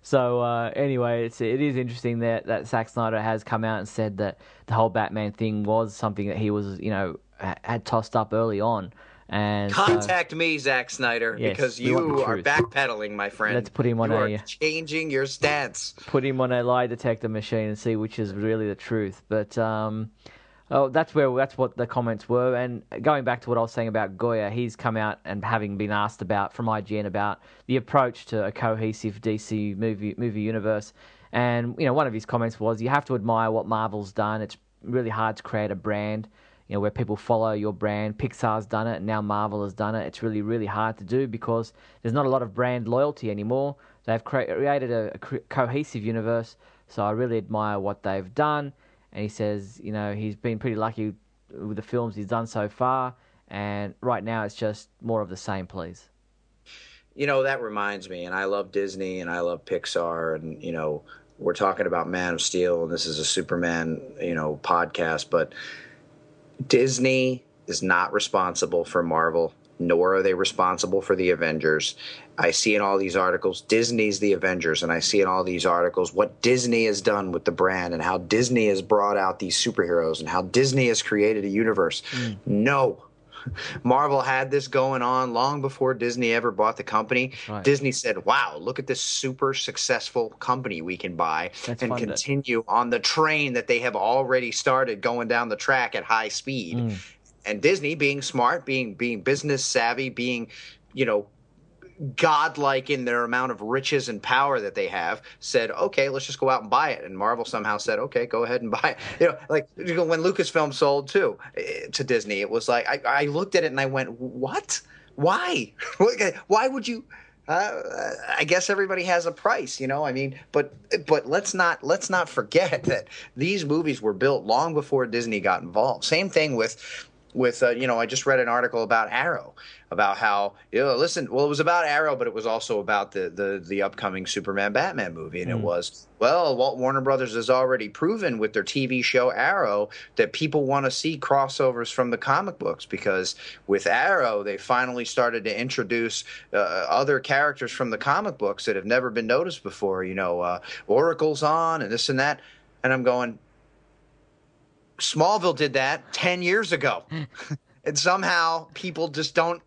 So uh, anyway, it's it is interesting that that Zack Snyder has come out and said that the whole Batman thing was something that he was you know had tossed up early on. And contact me, Zack Snyder, yes, because you are backpedaling, my friend. Let's put him on you a changing your stance. Put him on a lie detector machine and see which is really the truth. But um, Oh, that's where that's what the comments were. And going back to what I was saying about Goyer, he's come out and having been asked about from IGN about the approach to a cohesive DC movie movie universe. And you know, one of his comments was, "You have to admire what Marvel's done. It's really hard to create a brand." You know, where people follow your brand. Pixar's done it, and now Marvel has done it. It's really, really hard to do because there's not a lot of brand loyalty anymore. They've created a, a cohesive universe, so I really admire what they've done and he says, you know, he's been pretty lucky with the films he's done so far, and right now it's just more of the same, please. You know, that reminds me, and I love Disney and I love Pixar, and, you know, we're talking about Man of Steel, and this is a Superman, you know, podcast, but Disney is not responsible for Marvel nor are they responsible for the Avengers. I see in all these articles Disney's the Avengers, and I see in all these articles what Disney has done with the brand and how Disney has brought out these superheroes and how Disney has created a universe. Mm. No. Marvel had this going on long before Disney ever bought the company. Right. Disney said, "Wow, look at this super successful company we can buy That's and continue to... on the train that they have already started going down the track at high speed." Mm and Disney being smart, being being business savvy, being you know godlike in their amount of riches and power that they have, said, "Okay, let's just go out and buy it." And Marvel somehow said, "Okay, go ahead and buy it." You know, like when Lucasfilm sold too eh, to Disney, it was like I, I looked at it and I went, "What? Why? Why would you?" Uh, I guess everybody has a price, you know. I mean, but but let's not let's not forget that these movies were built long before Disney got involved. Same thing with with uh, you know I just read an article about Arrow about how you know listen well it was about Arrow but it was also about the the the upcoming Superman Batman movie and mm. it was well Walt Warner Brothers has already proven with their TV show Arrow that people want to see crossovers from the comic books because with Arrow they finally started to introduce uh, other characters from the comic books that have never been noticed before you know uh, Oracle's on and this and that and I'm going Smallville did that 10 years ago. and somehow people just don't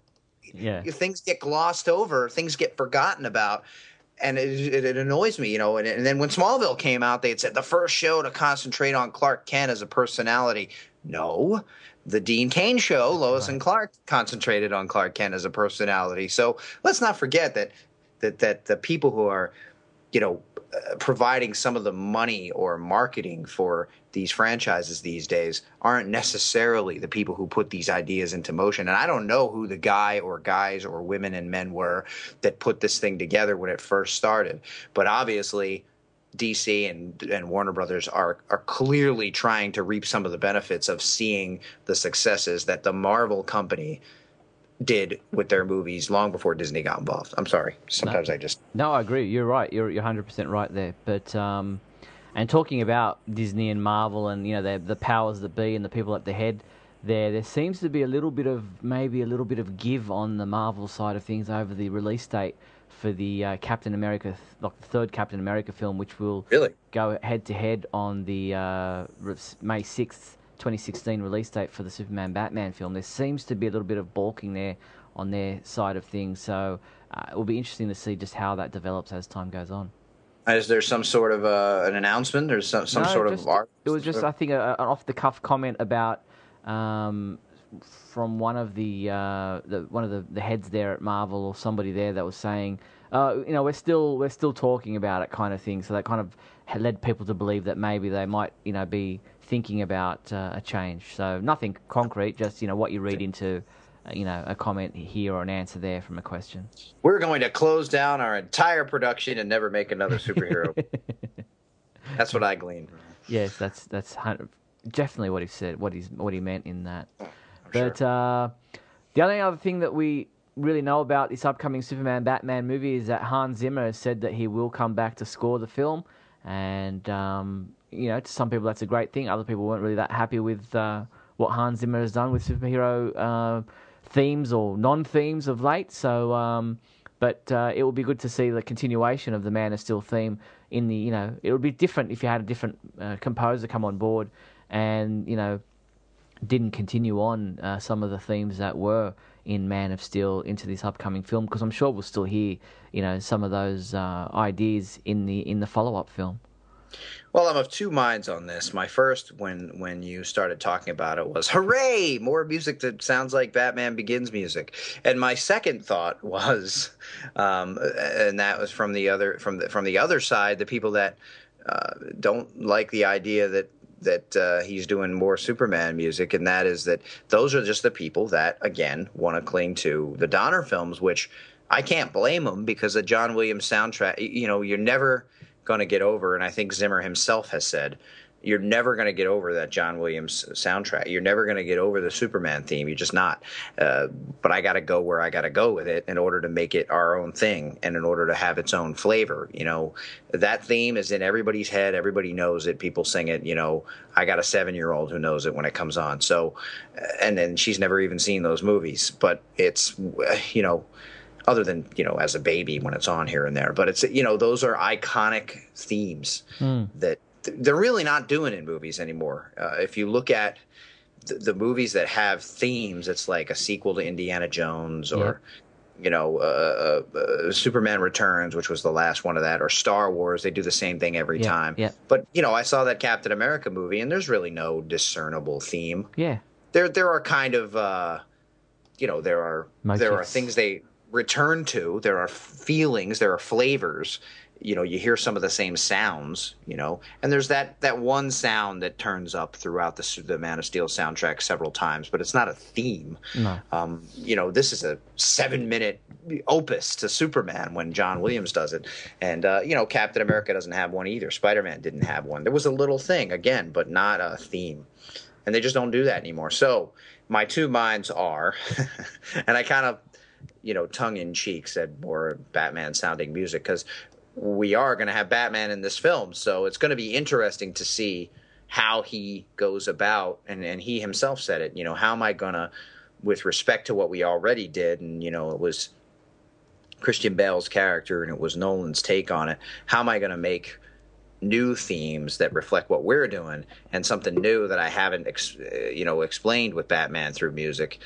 yeah. things get glossed over, things get forgotten about. And it, it, it annoys me, you know. And, and, then when Smallville came out, they had said the first show to concentrate on Clark Kent as a personality. No, the Dean Cain show, Lois right. and Clark, concentrated on Clark Kent as a personality. So let's not forget that that that the people who are, you know, providing some of the money or marketing for these franchises these days aren't necessarily the people who put these ideas into motion. And I don't know who the guy or guys or women and men were that put this thing together when it first started. But obviously, DC and and Warner Brothers are are clearly trying to reap some of the benefits of seeing the successes that the Marvel company did with their movies long before Disney got involved. I'm sorry. Sometimes no, I just No, I agree. You're right. You're you're 100% right there. But um and talking about Disney and Marvel and you know the the powers that be and the people at the head there there seems to be a little bit of maybe a little bit of give on the Marvel side of things over the release date for the uh, Captain America, like the third Captain America film, which will really go head to head on the uh, May sixth, twenty sixteen release date for the Superman Batman film. There seems to be a little bit of balking there on their side of things, so uh, it will be interesting to see just how that develops as time goes on. Is there some sort of uh, an announcement or some, some no, sort just, of art? It was just, I think, a, an off the cuff comment about um, from one of the, uh, the one of the, the heads there at Marvel or somebody there that was saying, uh, you know, we're still we're still talking about it, kind of thing. So that kind of led people to believe that maybe they might, you know, be thinking about uh, a change. So nothing concrete, just you know what you read into, uh, you know, a comment here or an answer there from a question. We're going to close down our entire production and never make another superhero. that's what I gleaned. Yes, that's that's definitely what he said, what he's what he meant in that. Oh, but sure. uh, the only other thing that we really know about this upcoming Superman Batman movie is that Hans Zimmer has said that he will come back to score the film, and um, you know, to some people that's a great thing. Other people weren't really that happy with uh, what Hans Zimmer has done with superhero uh, themes or non-themes of late. So, um, but uh, it will be good to see the continuation of the Man of Steel theme in the you know it would be different if you had a different uh, composer come on board and you know didn't continue on uh, some of the themes that were in Man of Steel into this upcoming film because I'm sure we'll still hear you know some of those uh, ideas in the in the follow up film. Well, I'm of two minds on this. My first, when when you started talking about it, was "Hooray! More music that sounds like Batman Begins music." And my second thought was, um, and that was from the other from the from the other side, the people that uh, don't like the idea that that uh, he's doing more Superman music, and that is that those are just the people that again want to cling to the Donner films, which I can't blame them because the John Williams soundtrack. You know, you're never going to get over, and I think Zimmer himself has said you're never going to get over that John Williams soundtrack. You're never going to get over the Superman theme. You're just not. Uh, but I got to go where I got to go with it in order to make it our own thing and in order to have its own flavor. You know, that theme is in everybody's head. Everybody knows it. People sing it. You know, I got a seven year old who knows it when it comes on. So, and then she's never even seen those movies, but it's, you know, other than you know as a baby when it's on here and there but it's you know those are iconic themes mm. that they're really not doing in movies anymore. Uh, if you look at the, the, movies that have themes, it's like a sequel to Indiana Jones or. Yeah. You know, uh, uh, uh, Superman Returns, which was the last one of that, or Star Wars. They do the same thing every yeah, time. Yeah. But you know, I saw that Captain America movie, and there's really no discernible theme. Yeah. There, there are kind of, uh, you know, there are there are things they return to. There are feelings. There are flavors you know you hear some of the same sounds you know and there's that that one sound that turns up throughout the the Man of Steel soundtrack several times but it's not a theme no. um, you know this is a seven minute opus to Superman when John Williams does it and uh, you know Captain America doesn't have one either Spider-Man didn't have one there was a little thing again but not a theme and they just don't do that anymore so my two minds are and I kind of you know, tongue in cheek said more Batman sounding music because we are going to have Batman in this film. So it's going to be interesting to see how he goes about. And, and he himself said it, you know, how am I going to, with respect to what we already did, and, you know, it was Christian Bale's character and it was Nolan's take on it, how am I going to make new themes that reflect what we're doing and something new that I haven't, ex- you know, explained with Batman through music?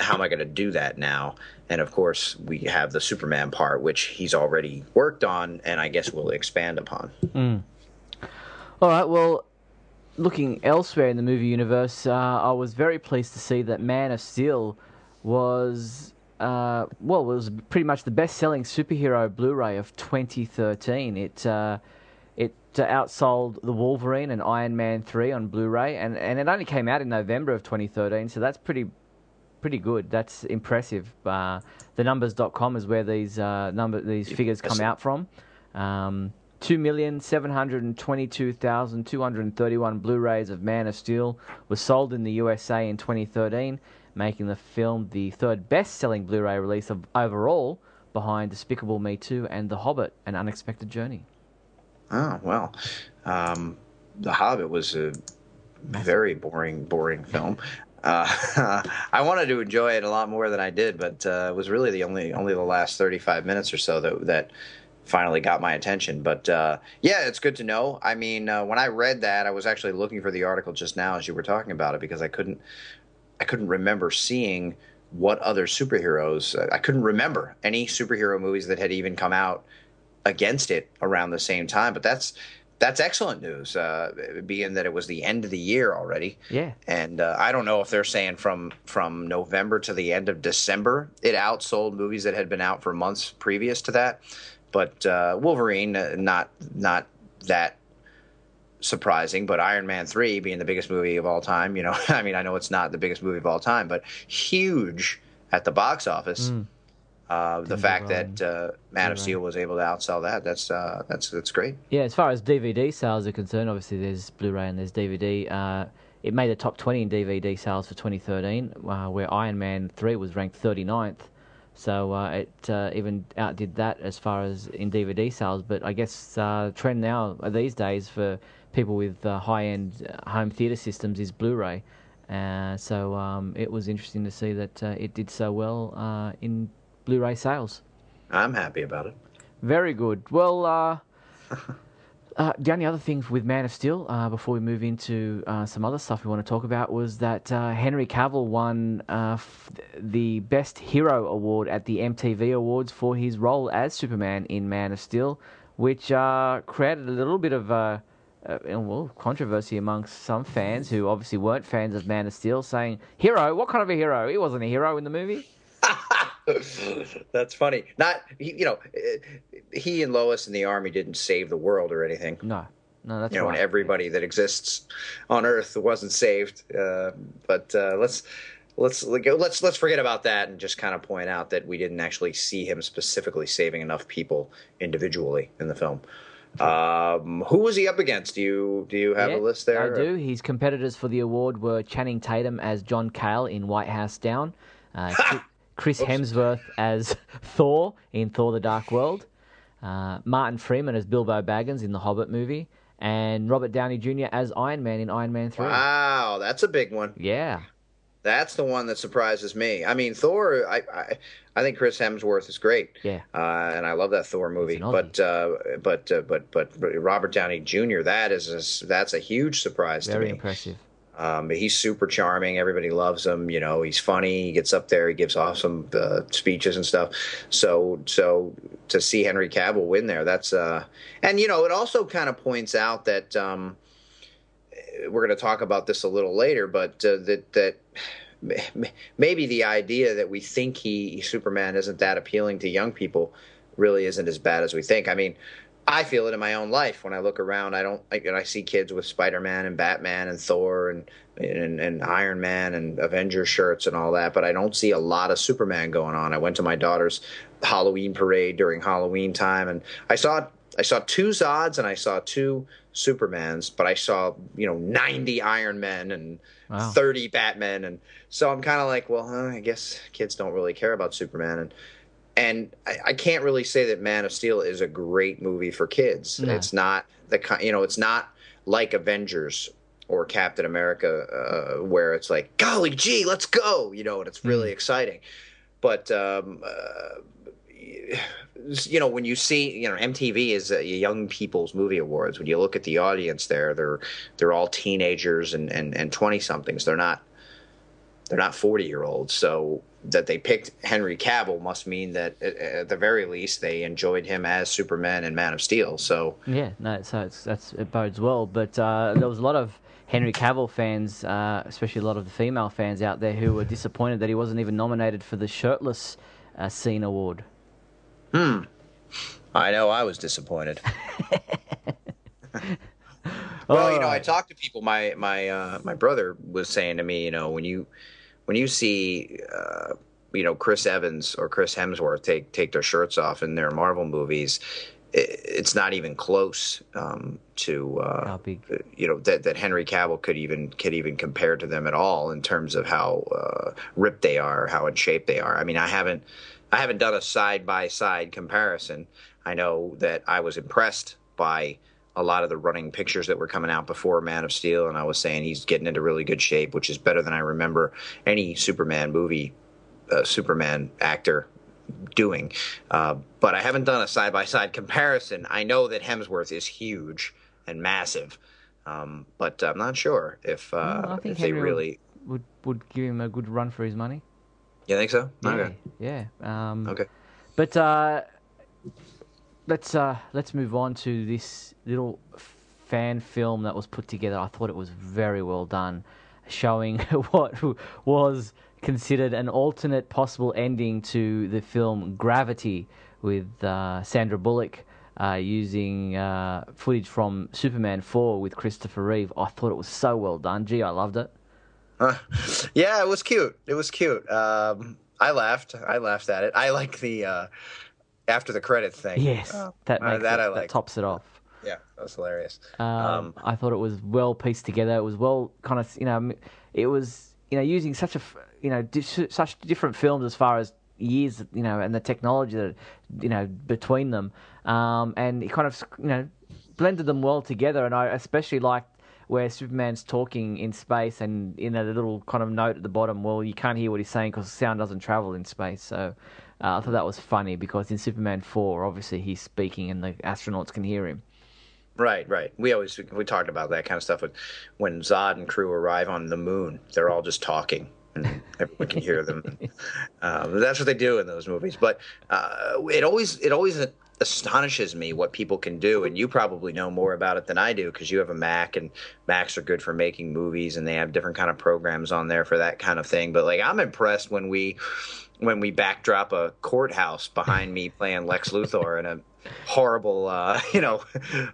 how am I going to do that now? And of course, we have the Superman part, which he's already worked on, and I guess we'll expand upon. Mm. All right. Well, looking elsewhere in the movie universe, uh, I was very pleased to see that Man of Steel was. Uh, well, it was pretty much the best-selling superhero Blu-ray of 2013. It uh, it outsold the Wolverine and Iron Man 3 on Blu-ray, and, and it only came out in November of 2013, so that's pretty pretty good. That's impressive. Uh, the numbers.com is where these uh, number these figures come out from. Um, 2,722,231 Blu-rays of Man of Steel was sold in the USA in 2013, making the film the third best-selling Blu-ray release of overall, behind Despicable Me 2 and The Hobbit: An Unexpected Journey. Oh well, um, The Hobbit was a very boring, boring film. Uh, I wanted to enjoy it a lot more than I did, but uh, it was really the only only the last thirty five minutes or so that that finally got my attention. But uh, yeah, it's good to know. I mean, uh, when I read that, I was actually looking for the article just now as you were talking about it because I couldn't I couldn't remember seeing what other superheroes. I couldn't remember any superhero movies that had even come out against it around the same time. But that's that's excellent news, uh, being that it was the end of the year already. Yeah. And uh, I don't know if they're saying from from November to the end of December, it outsold movies that had been out for months previous to that. But uh, Wolverine, uh, not not that surprising, but Iron Man 3 being the biggest movie of all time, you know, I mean, I know it's not the biggest movie of all time, but huge at the box office. Mm. Uh, the fact that uh, Man of Steel was able to outsell that, that's uh, that's that's great. Yeah, as far as DVD sales are concerned, obviously there's Blu-ray and there's DVD. Uh, it made the top 20 in DVD sales for 2013, uh, where Iron Man 3 was ranked 39th. So uh, it even outdid that as far as in DVD sales. But I guess the trend now these days for people with high-end home theater systems is Blu-ray. so um, it was interesting to see that it did so well in Blu-ray sales. I'm happy about it. Very good. Well, uh, uh, the only other thing with Man of Steel, uh, before we move into uh, some other stuff we want to talk about, was that uh, Henry Cavill won uh, f- the Best Hero Award at the MTV Awards for his role as Superman in Man of Steel, which created a little bit of uh, well, controversy amongst some fans who obviously weren't fans of Man of Steel, saying, "Hero? What kind of a hero? He wasn't a hero in the movie." That's funny. Not you know, he and Lois in the army didn't save the world or anything. No, no, that's you know, and everybody that exists on Earth wasn't saved. Uh, but uh, let's let's let's let's forget about that and just kind of point out that we didn't actually see him specifically saving enough people individually in the film. Um, who was he up against? Do you do you have yeah, a list there? I do. His competitors for the award were Channing Tatum as John Cale in White House Down. Uh, Chris Oops. Hemsworth as Thor in Thor: The Dark World, uh, Martin Freeman as Bilbo Baggins in the Hobbit movie, and Robert Downey Jr. as Iron Man in Iron Man Three. Wow, that's a big one. Yeah, that's the one that surprises me. I mean, Thor. I I, I think Chris Hemsworth is great. Yeah, uh, and I love that Thor movie. But uh, but uh, but but Robert Downey Jr. That is a, that's a huge surprise Very to me. Very impressive. Um, he's super charming. Everybody loves him. You know, he's funny. He gets up there. He gives awesome uh, speeches and stuff. So, so to see Henry Cavill win there, that's uh, and you know, it also kind of points out that um, we're going to talk about this a little later, but uh, that that maybe the idea that we think he Superman isn't that appealing to young people really isn't as bad as we think. I mean, I feel it in my own life when I look around. I don't. I, I see kids with Spider Man and Batman and Thor and, and and Iron Man and Avenger shirts and all that, but I don't see a lot of Superman going on. I went to my daughter's Halloween parade during Halloween time, and I saw I saw two Zods and I saw two Supermans, but I saw you know ninety Iron Men and wow. thirty Batmen, and so I'm kind of like, well, huh, I guess kids don't really care about Superman and and I, I, can't really say that Man of Steel is a great movie for kids. No. It's not the you know, it's not like Avengers or Captain America, uh, where it's like, golly gee, let's go, you know, and it's really mm. exciting. But um, uh, you know, when you see, you know, MTV is a young people's movie awards. When you look at the audience there, they're they're all teenagers and and and twenty somethings. They're not they're not forty year olds. So that they picked Henry Cavill must mean that at the very least they enjoyed him as Superman and Man of Steel. So yeah, no, so it's, that's it bodes well. But uh, there was a lot of Henry Cavill fans, uh, especially a lot of the female fans out there, who were disappointed that he wasn't even nominated for the shirtless uh, scene award. Hmm. I know I was disappointed. well, you know, I talked to people. My my uh, my brother was saying to me, you know, when you when you see uh, you know Chris Evans or Chris Hemsworth take take their shirts off in their Marvel movies, it, it's not even close um, to uh, you know that, that Henry Cavill could even could even compare to them at all in terms of how uh, ripped they are, how in shape they are. I mean, I haven't I haven't done a side by side comparison. I know that I was impressed by a lot of the running pictures that were coming out before Man of Steel, and I was saying he's getting into really good shape, which is better than I remember any Superman movie, uh, Superman actor doing. Uh, but I haven't done a side by side comparison. I know that Hemsworth is huge and massive, um, but I'm not sure if, uh, think if they Henry really. would would give him a good run for his money. You think so? Yeah, Okay. yeah. Um, Okay. But uh, let's uh, let's move on to this little fan film that was put together. I thought it was very well done, showing what was considered an alternate possible ending to the film Gravity with uh, Sandra Bullock. Uh, using uh, footage from Superman 4 with Christopher Reeve. I thought it was so well done. Gee, I loved it. Uh, yeah, it was cute. It was cute. Um, I laughed. I laughed at it. I like the uh, after the credits thing. Yes, Uh, that uh, makes that it, I that like. tops it off. Yeah, that was hilarious. Um, Um, I thought it was well pieced together. It was well kind of you know it was you know using such a you know di- such different films as far as years you know and the technology that you know between them um, and it kind of you know blended them well together. And I especially liked where Superman's talking in space and in a little kind of note at the bottom. Well, you can't hear what he's saying because sound doesn't travel in space. So. Uh, I thought that was funny because in Superman 4, obviously he's speaking and the astronauts can hear him. Right, right. We always we talked about that kind of stuff with when Zod and crew arrive on the moon. They're all just talking, and everyone can hear them. Um, that's what they do in those movies. But uh, it always it always astonishes me what people can do, and you probably know more about it than I do because you have a Mac, and Macs are good for making movies, and they have different kind of programs on there for that kind of thing. But like, I'm impressed when we when we backdrop a courthouse behind me playing Lex Luthor in a horrible, uh, you know,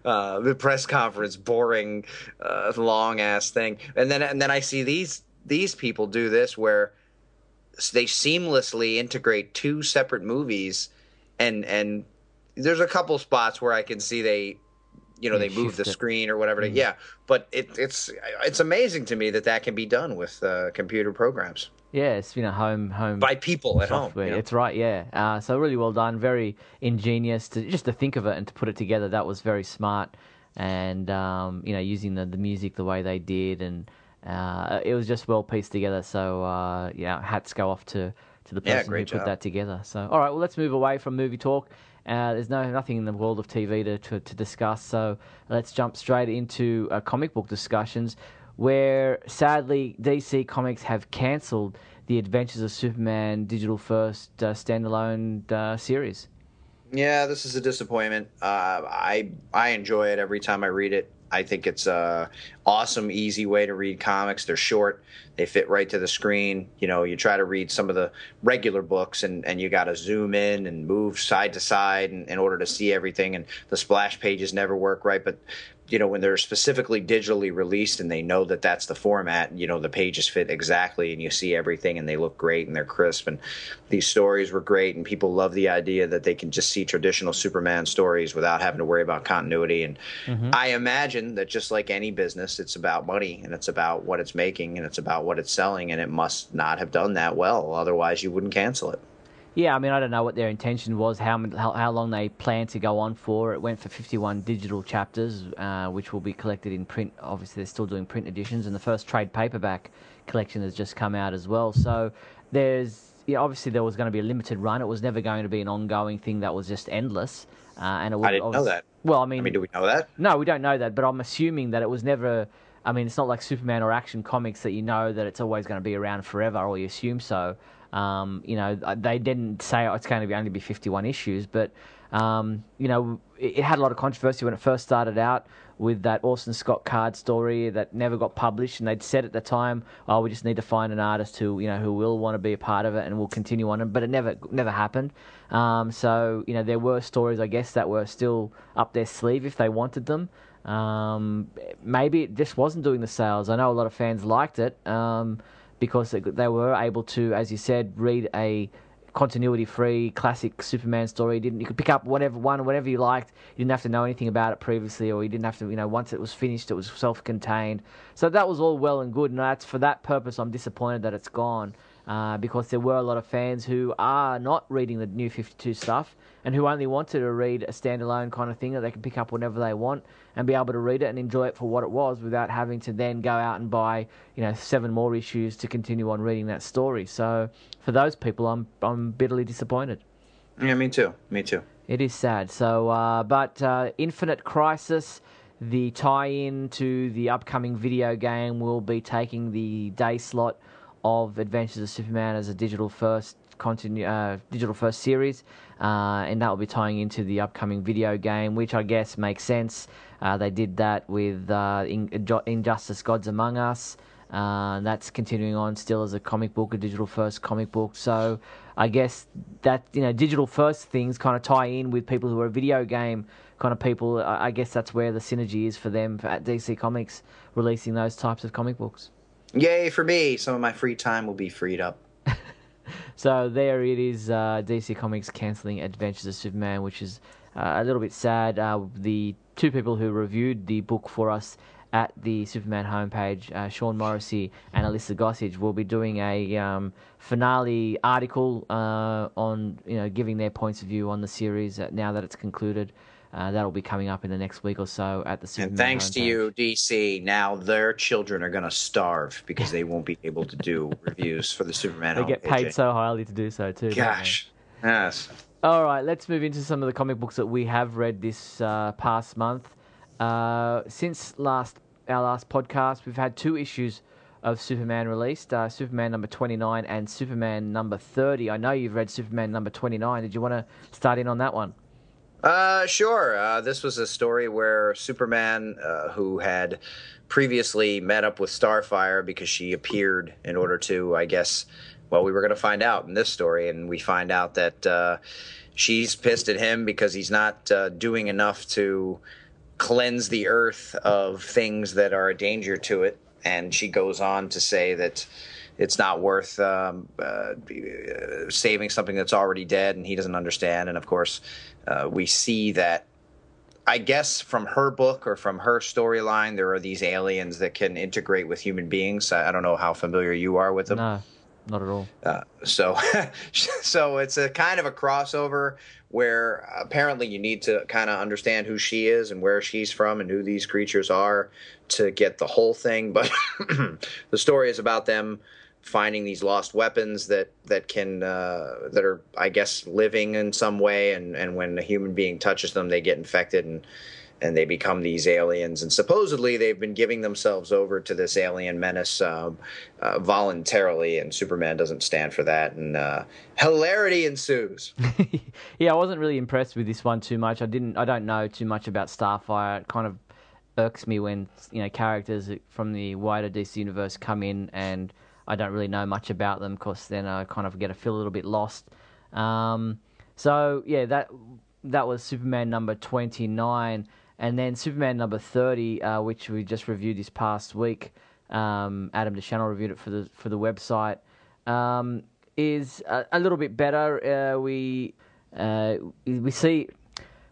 uh, the press conference, boring, uh, long ass thing, and then and then I see these these people do this where they seamlessly integrate two separate movies, and and there's a couple spots where I can see they. You know, they move the it. screen or whatever. Mm. Yeah, but it, it's it's amazing to me that that can be done with uh, computer programs Yeah, it's you know home home by people at home. software. you know? It's right, yeah. Uh, so really well done, very ingenious to just to think of it and to put it together. That was very smart, and um, you know using the, the music the way they did, and uh, it was just well pieced together. So uh, yeah, hats go off to to the Yeah, person great who put that together. So all right, well let's move away from movie talk. Uh, there's no nothing in the world of TV to, to, to discuss, so let's jump straight into uh, comic book discussions, where sadly DC Comics have cancelled the Adventures of Superman digital first uh, standalone uh, series. Yeah, this is a disappointment. Uh, I I enjoy it every time I read it. I think it's a awesome, easy way to read comics. They're short, they fit right to the screen. You know, you try to read some of the regular books, and, and you got to zoom in and move side to side in, in order to see everything. And the splash pages never work right. But you know, when they're specifically digitally released and they know that that's the format, you know, the pages fit exactly, and you see everything, and they look great and they're crisp. And these stories were great, and people love the idea that they can just see traditional Superman stories without having to worry about continuity. And mm-hmm. I imagine that just like any business, it's about money and it's about what it's making and it's about what it's selling, and it must not have done that well. Otherwise, you wouldn't cancel it. Yeah, I mean, I don't know what their intention was, how how, how long they plan to go on for. It went for 51 digital chapters, uh, which will be collected in print. Obviously, they're still doing print editions, and the first trade paperback collection has just come out as well. So there's, yeah, obviously there was going to be a limited run. It was never going to be an ongoing thing that was just endless. Uh, and it would I didn't know that. Well, I mean, I mean, do we know that? no, we don't know that, but I'm assuming that it was never. I mean, it's not like Superman or Action Comics that you know that it's always going to be around forever, or you assume so. Um, you know, they didn't say oh, it's going to be only be 51 issues, but um, you know, it, it had a lot of controversy when it first started out with that Orson Scott Card story that never got published, and they'd said at the time, "Oh, we just need to find an artist who you know who will want to be a part of it, and will continue on it." But it never never happened. Um, so you know, there were stories, I guess, that were still up their sleeve if they wanted them. Um, maybe it just wasn't doing the sales. I know a lot of fans liked it um, because they were able to, as you said, read a continuity free classic Superman story. You didn't you could pick up whatever one whatever you liked. You didn't have to know anything about it previously, or you didn't have to you know once it was finished, it was self contained. So that was all well and good, and that's for that purpose. I'm disappointed that it's gone. Uh, because there were a lot of fans who are not reading the new 52 stuff and who only wanted to read a standalone kind of thing that they can pick up whenever they want and be able to read it and enjoy it for what it was without having to then go out and buy you know seven more issues to continue on reading that story. So for those people, I'm I'm bitterly disappointed. Yeah, me too. Me too. It is sad. So, uh, but uh, Infinite Crisis, the tie-in to the upcoming video game, will be taking the day slot of Adventures of Superman as a digital first continue uh, digital first series, uh, and that will be tying into the upcoming video game, which I guess makes sense. Uh, they did that with uh, Injustice: Gods Among Us. Uh, that's continuing on still as a comic book, a digital first comic book. So I guess that you know digital first things kind of tie in with people who are video game kind of people. I guess that's where the synergy is for them at DC Comics releasing those types of comic books. Yay for me! Some of my free time will be freed up. so there it is. Uh, DC Comics canceling Adventures of Superman, which is uh, a little bit sad. Uh, the two people who reviewed the book for us at the Superman homepage, uh, Sean Morrissey and Alyssa Gossage, will be doing a um, finale article uh, on you know giving their points of view on the series now that it's concluded. Uh, that'll be coming up in the next week or so at the Superman. And thanks to you, DC, now their children are going to starve because they won't be able to do reviews for the Superman. They get paid so highly to do so too. Gosh, yes. All right, let's move into some of the comic books that we have read this uh, past month. Uh, since last our last podcast, we've had two issues of Superman released uh, Superman number 29 and Superman number 30. I know you've read Superman number 29. Did you want to start in on that one? Uh, sure. Uh, this was a story where Superman, uh, who had previously met up with Starfire because she appeared in order to, I guess, well, we were going to find out in this story, and we find out that uh, she's pissed at him because he's not uh, doing enough to cleanse the earth of things that are a danger to it. And she goes on to say that it's not worth um, uh, saving something that's already dead, and he doesn't understand. And of course, uh, we see that I guess from her book or from her storyline, there are these aliens that can integrate with human beings. I, don't know how familiar you are with them. No, not at all. Uh, so, so it's a kind of a crossover where apparently you need to kind of understand who she is and where she's from and who these creatures are to get the whole thing. But the story is about them finding these lost weapons that that can uh, that are I guess living in some way, and and when a human being touches them, they get infected and and they become these aliens. And supposedly they've been giving themselves over to this alien menace um, uh, voluntarily, and Superman doesn't stand for that, and uh, hilarity ensues. yeah, I wasn't really impressed with this one too much. I didn't. I don't know too much about Starfire. It kind of irks me when you know characters from the wider DC universe come in and I don't really know much about them because then I kind of get to feel a little bit lost. Um, so yeah, that that was Superman number twenty nine, and then Superman number thirty, uh, which we just reviewed this past week. Um, Adam DeChannel reviewed it for the for the website. Um, is a, a, little bit better. Uh, we uh, we see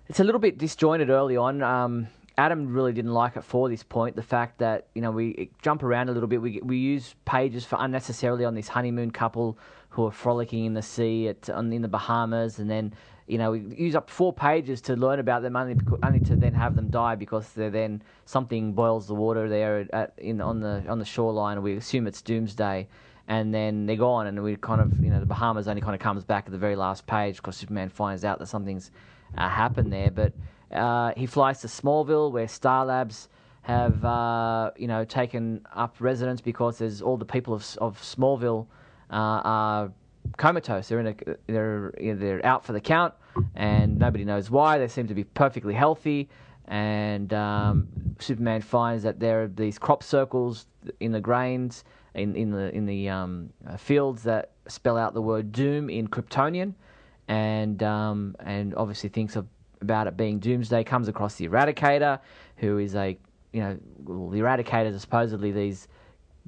it's a little bit disjointed early on. Um, Adam really didn't like it for this point. The fact that you know we jump around a little bit. We we use pages for unnecessarily on this honeymoon couple who are frolicking in the sea at on, in the Bahamas, and then you know we use up four pages to learn about them only only to then have them die because they're then something boils the water there at in on the on the shoreline. We assume it's doomsday. And then they're gone, and we kind of, you know, the Bahamas only kind of comes back at the very last page because Superman finds out that something's uh, happened there. But uh, he flies to Smallville, where Star Labs have uh, you know taken up residence because there's all the people of, of Smallville uh, are comatose. They're in a they're they're out for the count, and nobody knows why. They seem to be perfectly healthy, and um, Superman finds that there are these crop circles in the grains in in the in the um, fields that spell out the word doom in Kryptonian, and um, and obviously thinks of about it being Doomsday comes across the Eradicator, who is a you know the Eradicators are supposedly these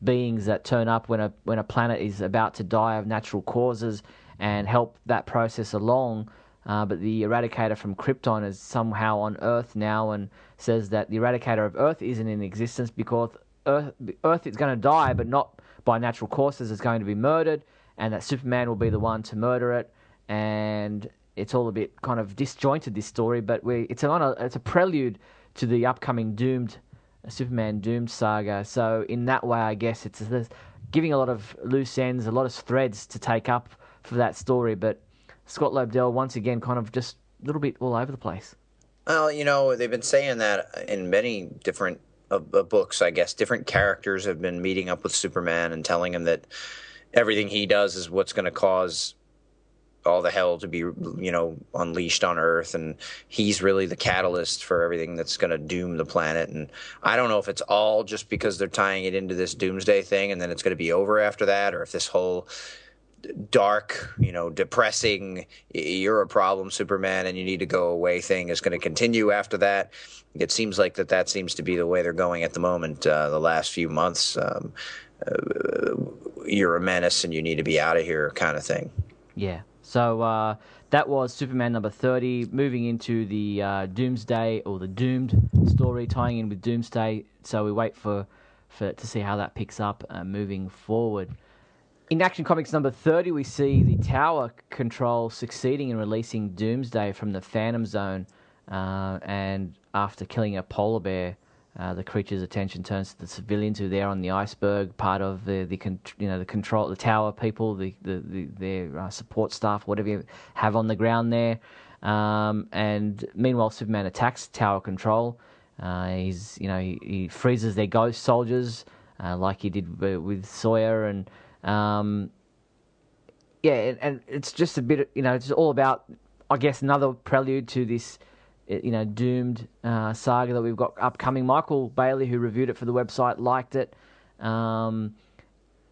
beings that turn up when a when a planet is about to die of natural causes, and help that process along. Uh, but the Eradicator from Krypton is somehow on Earth now and says that the Eradicator of Earth isn't in existence because Earth, Earth is going to die, but not by natural causes. It's going to be murdered, and that Superman will be the one to murder it. And it's all a bit kind of disjointed this story, but we it's a it's a prelude to the upcoming Doomed Superman Doomed saga. So in that way, I guess it's giving a lot of loose ends, a lot of threads to take up for that story. But Scott Lobdell once again, kind of just a little bit all over the place. Well, you know, they've been saying that in many different uh, books. I guess different characters have been meeting up with Superman and telling him that everything he does is what's going to cause all the hell to be you know unleashed on earth and he's really the catalyst for everything that's going to doom the planet and i don't know if it's all just because they're tying it into this doomsday thing and then it's going to be over after that or if this whole dark you know depressing you're a problem superman and you need to go away thing is going to continue after that. It seems like that that seems to be the way they're going at the moment uh, the last few months um, uh, you're a menace and you need to be out of here kind of thing. Yeah so uh, that was Superman number 30, moving into the uh, Doomsday or the Doomed story, tying in with Doomsday. So we wait for, for to see how that picks up uh, moving forward. In Action Comics number 30, we see the Tower Control succeeding in releasing Doomsday from the Phantom Zone. Uh, and after killing a polar bear, uh, the creature's attention turns to the civilians who are there on the iceberg, part of the, the you know the control the tower people, the, the, the their uh, support staff, whatever you have on the ground there. Um, and meanwhile, Superman attacks tower control. Uh, he's you know he, he, freezes their ghost soldiers uh, like he did with Sawyer, and um, yeah, and, and it's just a bit you know it's all about I guess another prelude to this you know, doomed uh, saga that we've got upcoming. Michael Bailey, who reviewed it for the website, liked it. Um,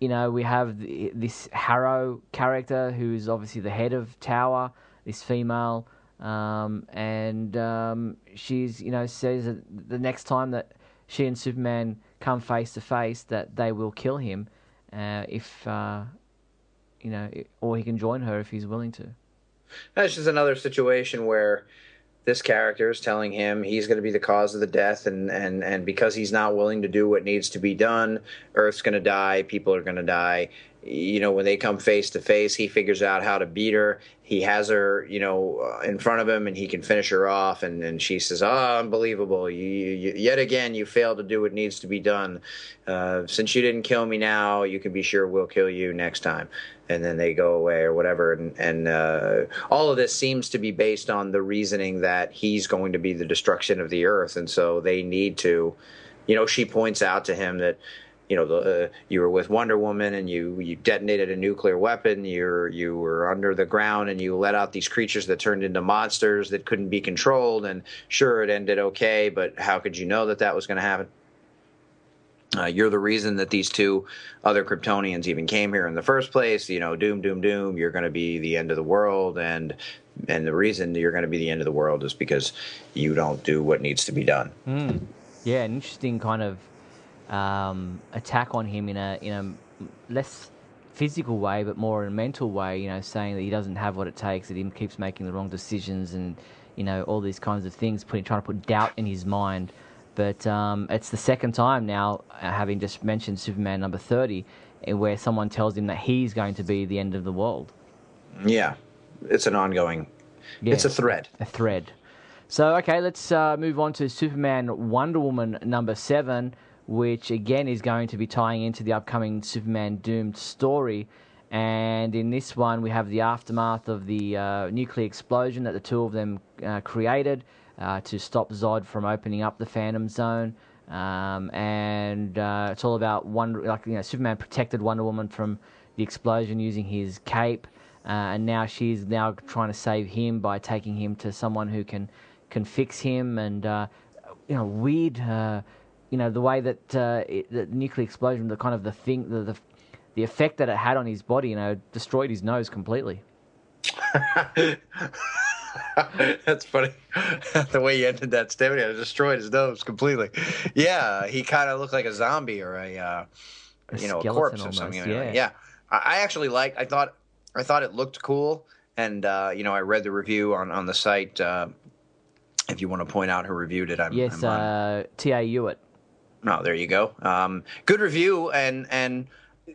you know, we have the, this Harrow character who's obviously the head of Tower, this female, um, and um, she's, you know, says that the next time that she and Superman come face to face, that they will kill him uh, if, uh, you know, or he can join her if he's willing to. That's just another situation where this character is telling him he's going to be the cause of the death and and and because he's not willing to do what needs to be done earth's going to die people are going to die. You know when they come face to face he figures out how to beat her. He has her you know uh, in front of him and he can finish her off and, and she says oh unbelievable. You, you, yet again you failed to do what needs to be done. Uh, since you didn't kill me now you can be sure we'll kill you next time and then they go away or whatever. And, and uh, all of this seems to be based on the reasoning that he's going to be the destruction of the earth, and so they need to. You know, she points out to him that you know the uh, you were with Wonder Woman and you you detonated a nuclear weapon. You're you were under the ground and you let out these creatures that turned into monsters that couldn't be controlled. And sure, it ended okay, but how could you know that that was going to happen? Uh, you're the reason that these two other Kryptonians even came here in the first place. You know, doom, doom, doom. You're going to be the end of the world, and and the reason you're going to be the end of the world is because you don't do what needs to be done. Mm. Yeah, an interesting kind of um, attack on him in a in a less physical way, but more in a mental way. You know, saying that he doesn't have what it takes, that he keeps making the wrong decisions, and you know all these kinds of things, putting trying to put doubt in his mind. But um, it's the second time now, uh, having just mentioned Superman number 30, eh, where someone tells him that he's going to be the end of the world. Yeah, it's an ongoing, yeah, it's a thread. A thread. So, okay, let's uh, move on to Superman Wonder Woman number 7, which again is going to be tying into the upcoming Superman Doomed story. And in this one, we have the aftermath of the uh, nuclear explosion that the two of them uh, created uh, to stop Zod from opening up the Phantom Zone. Um, and uh, it's all about Wonder, like you know, Superman protected Wonder Woman from the explosion using his cape, uh, and now she's now trying to save him by taking him to someone who can can fix him. And uh, you know, weird, uh, you know, the way that uh, it, the nuclear explosion, the kind of the thing, the, the the effect that it had on his body, you know, destroyed his nose completely. That's funny. the way you ended that statement, it destroyed his nose completely. Yeah, he kind of looked like a zombie or a, uh, a you know, a corpse or something. Yeah. yeah. I actually liked. I thought I thought it looked cool, and uh, you know, I read the review on on the site. Uh, if you want to point out who reviewed it, I'm yes, I'm uh, T.A. Hewitt. No, there you go. Um, good review, and and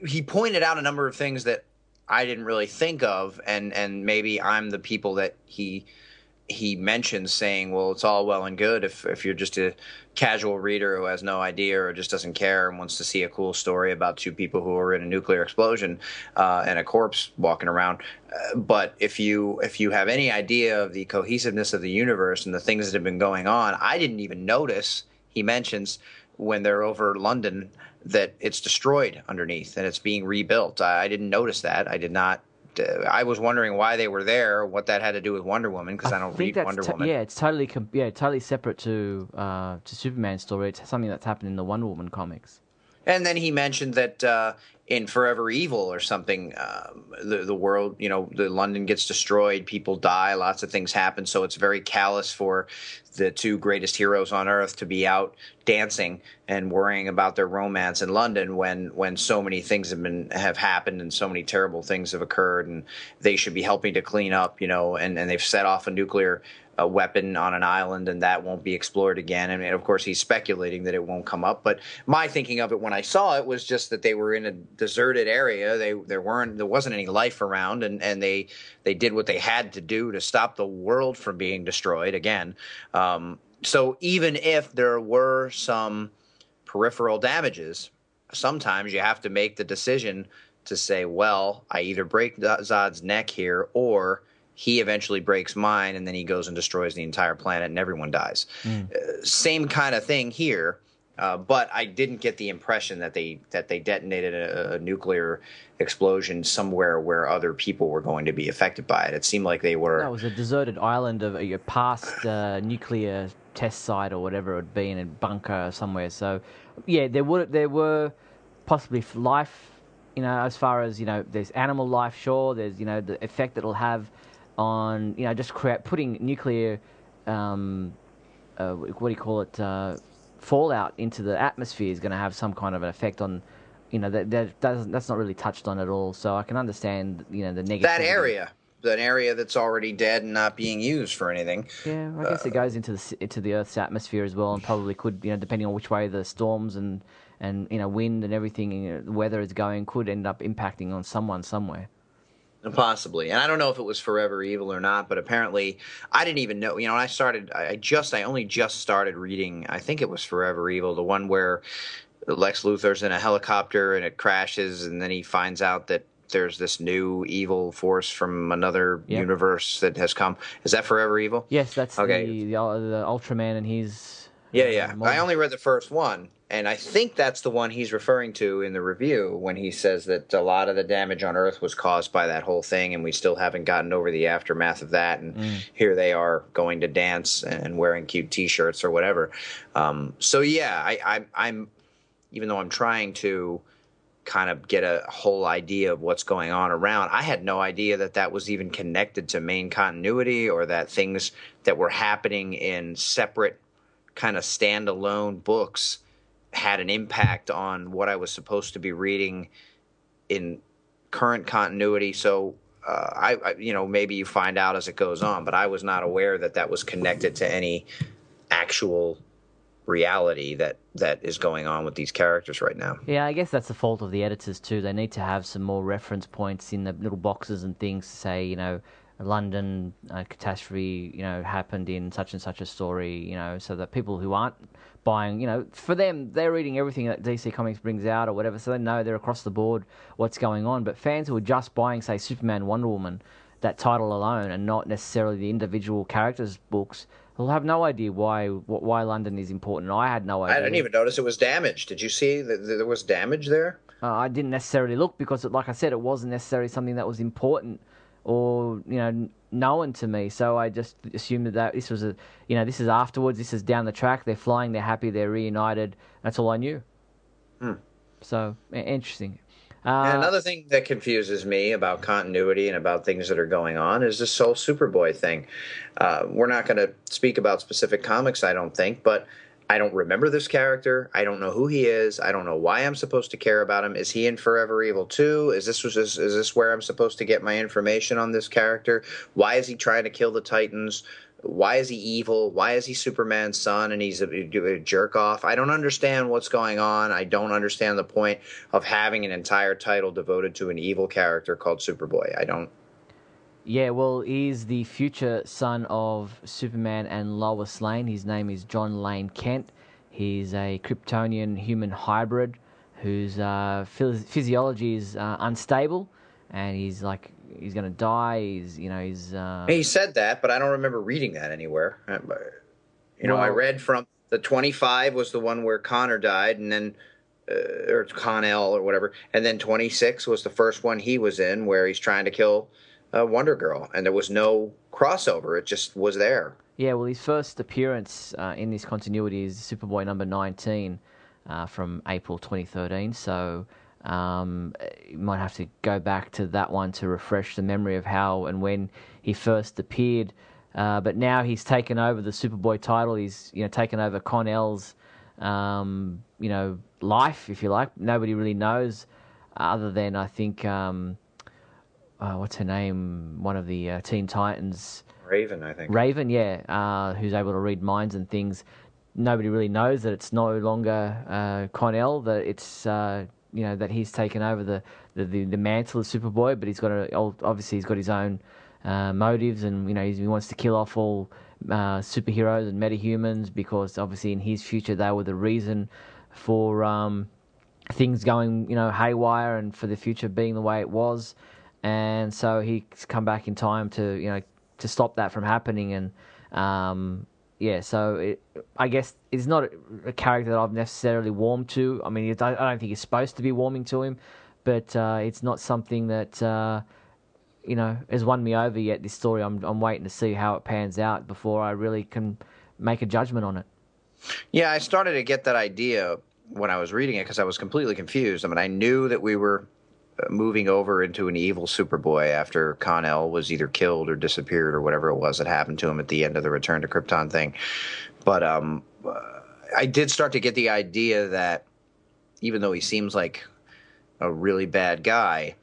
he pointed out a number of things that I didn't really think of, and and maybe I'm the people that he he mentions saying, well, it's all well and good if if you're just a casual reader who has no idea or just doesn't care and wants to see a cool story about two people who are in a nuclear explosion uh, and a corpse walking around. Uh, but if you if you have any idea of the cohesiveness of the universe and the things that have been going on, I didn't even notice. He mentions when they're over London that it's destroyed underneath and it's being rebuilt. I, I didn't notice that. I did not uh, I was wondering why they were there, what that had to do with Wonder Woman, because I, I, don't read Wonder t- Woman. Yeah, it's totally com- yeah, totally separate to uh, to Superman story. It's something that's happened in the Wonder Woman comics. And then he mentioned that uh, in Forever Evil or something, um, the the world, you know, the London gets destroyed, people die, lots of things happen. So it's very callous for the two greatest heroes on earth to be out dancing and worrying about their romance in London when when so many things have been have happened and so many terrible things have occurred and they should be helping to clean up, you know, and, and they've set off a nuclear a weapon on an island and that won't be explored again. Mean, of course, he's speculating that it won't come up. But my thinking of it when I saw it was just that they were in a deserted area. They there weren't there wasn't any life around, and and they they did what they had to do to stop the world from being destroyed again. Um, so even if there were some peripheral damages, sometimes you have to make the decision to say, well, I either break Zod's neck here or he eventually breaks mine and then he goes and destroys the entire planet and everyone dies. Mm. Uh, same kind of thing here. Uh, but I didn't get the impression that they that they detonated a, a, nuclear explosion somewhere where other people were going to be affected by it. It seemed like they were. That was a deserted island of a past uh, nuclear test site or whatever it would be in a bunker somewhere. So, yeah, there would there were possibly life. You know, as far as you know, there's animal life. Sure, there's you know the effect that it'll have on you know just create, putting nuclear um, uh, what do you call it uh, fallout into the atmosphere is going to have some kind of an effect on you know that, that doesn't that's not really touched on at all. So i can understand you know the negative that area. An area that's already dead and not being used for anything. Yeah i guess uh, it goes into the into the earth's atmosphere as well and probably could you know depending on which way the storms and and you know wind and everything you know, the weather is going could end up impacting on someone somewhere Possibly. And I don't know if it was Forever Evil or not, but apparently I didn't even know. You know, I started, I just, I only just started reading, I think it was Forever Evil, the one where Lex Luthor's in a helicopter and it crashes, and then he finds out that there's this new evil force from another yep. universe that has come. Is that Forever Evil? Yes, that's okay. the, the, the Ultraman and his. Yeah, yeah. I only read the first one, and I think that's the one he's referring to in the review when he says that a lot of the damage on Earth was caused by that whole thing, and we still haven't gotten over the aftermath of that. And mm. here they are going to dance and wearing cute T-shirts or whatever. Um, so yeah, I, I, I'm even though I'm trying to kind of get a whole idea of what's going on around. I had no idea that that was even connected to main continuity or that things that were happening in separate kind of standalone books had an impact on what I was supposed to be reading in current continuity. So uh, I, I, you know, maybe you find out as it goes on, but I was not aware that that was connected to any actual reality that that is going on with these characters right now. Yeah, I guess that's the fault of the editors too. They need to have some more reference points in the little boxes and things to say, you know, London uh, catastrophe, you know, happened in such and such a story, you know, so that people who aren't buying, you know, for them, they're reading everything that DC Comics brings out or whatever, so they know they're across the board what's going on. But fans who are just buying, say, Superman, Wonder Woman, that title alone, and not necessarily the individual characters' books, will have no idea why why London is important. I had no idea. I didn't even notice it was damaged. Did you see that there was damage there? Uh, I didn't necessarily look because, like I said, it wasn't necessarily something that was important or you know known to me. So I just assumed that this was a you know this is afterwards. This is down the track. They're flying. They're happy. They're reunited. That's all I knew. Hmm. So interesting. Uh, and another thing that confuses me about continuity and about things that are going on is this whole Superboy thing. Uh, we're not going to speak about specific comics, I don't think, but I don't remember this character. I don't know who he is. I don't know why I'm supposed to care about him. Is he in Forever Evil 2? Is this was is, is this where I'm supposed to get my information on this character? Why is he trying to kill the Titans? Why is he evil? Why is he Superman's son and he's a, a jerk off? I don't understand what's going on. I don't understand the point of having an entire title devoted to an evil character called Superboy. I don't yeah, well, he's the future son of Superman and Lois Lane. His name is Jon Lane Kent. He's a Kryptonian human hybrid whose uh, physiology is uh, unstable, and he's like he's going to die. He's you know he's. Uh... He said that, but I don't remember reading that anywhere. Uh, you know, well, I read from the twenty five was the one where Connor died, and then. Uh, or Kon-El or whatever, and then 26 was the first one he was in where he's trying to kill uh, Wonder Girl, and there was no crossover. It just was there. Yeah, well, his first appearance uh, in this continuity is Superboy number 19 uh, from April 2013. So um, you might have to go back to that one to refresh the memory of how and when he first appeared. Uh, but now he's taken over the Superboy title. He's you know taken over Kon-El's um, you know life, if you like. Nobody really knows, other than I think. Um, uh, what's her name? One of the uh, Teen Titans. Raven, I think. Raven, yeah, uh, who's able to read minds and things. Nobody really knows that it's no longer uh, Kon-El. That it's uh, you know that he's taken over the, the, the, the, mantle of Superboy, but he's got a obviously he's got his own uh, motives, and you know he wants to kill off all superheroes and metahumans because obviously in his future they were the reason for um, things going you know haywire and for the future being the way it was and so he's come back in time to you know to stop that from happening. And um, yeah so it, I guess it's not a character that I've necessarily warmed to. I mean I don't think it's supposed to be warming to him but uh, it's not something that uh, you know has won me over yet this story. I'm I'm waiting to see how it pans out before I really can make a judgment on it. Yeah I started to get that idea when I was reading it because I was completely confused. I mean I knew that we were moving over into an evil Superboy after Kon-El was either killed or disappeared or whatever it was that happened to him at the end of the Return to Krypton thing. But um, I did start to get the idea that even though he seems like a really bad guy,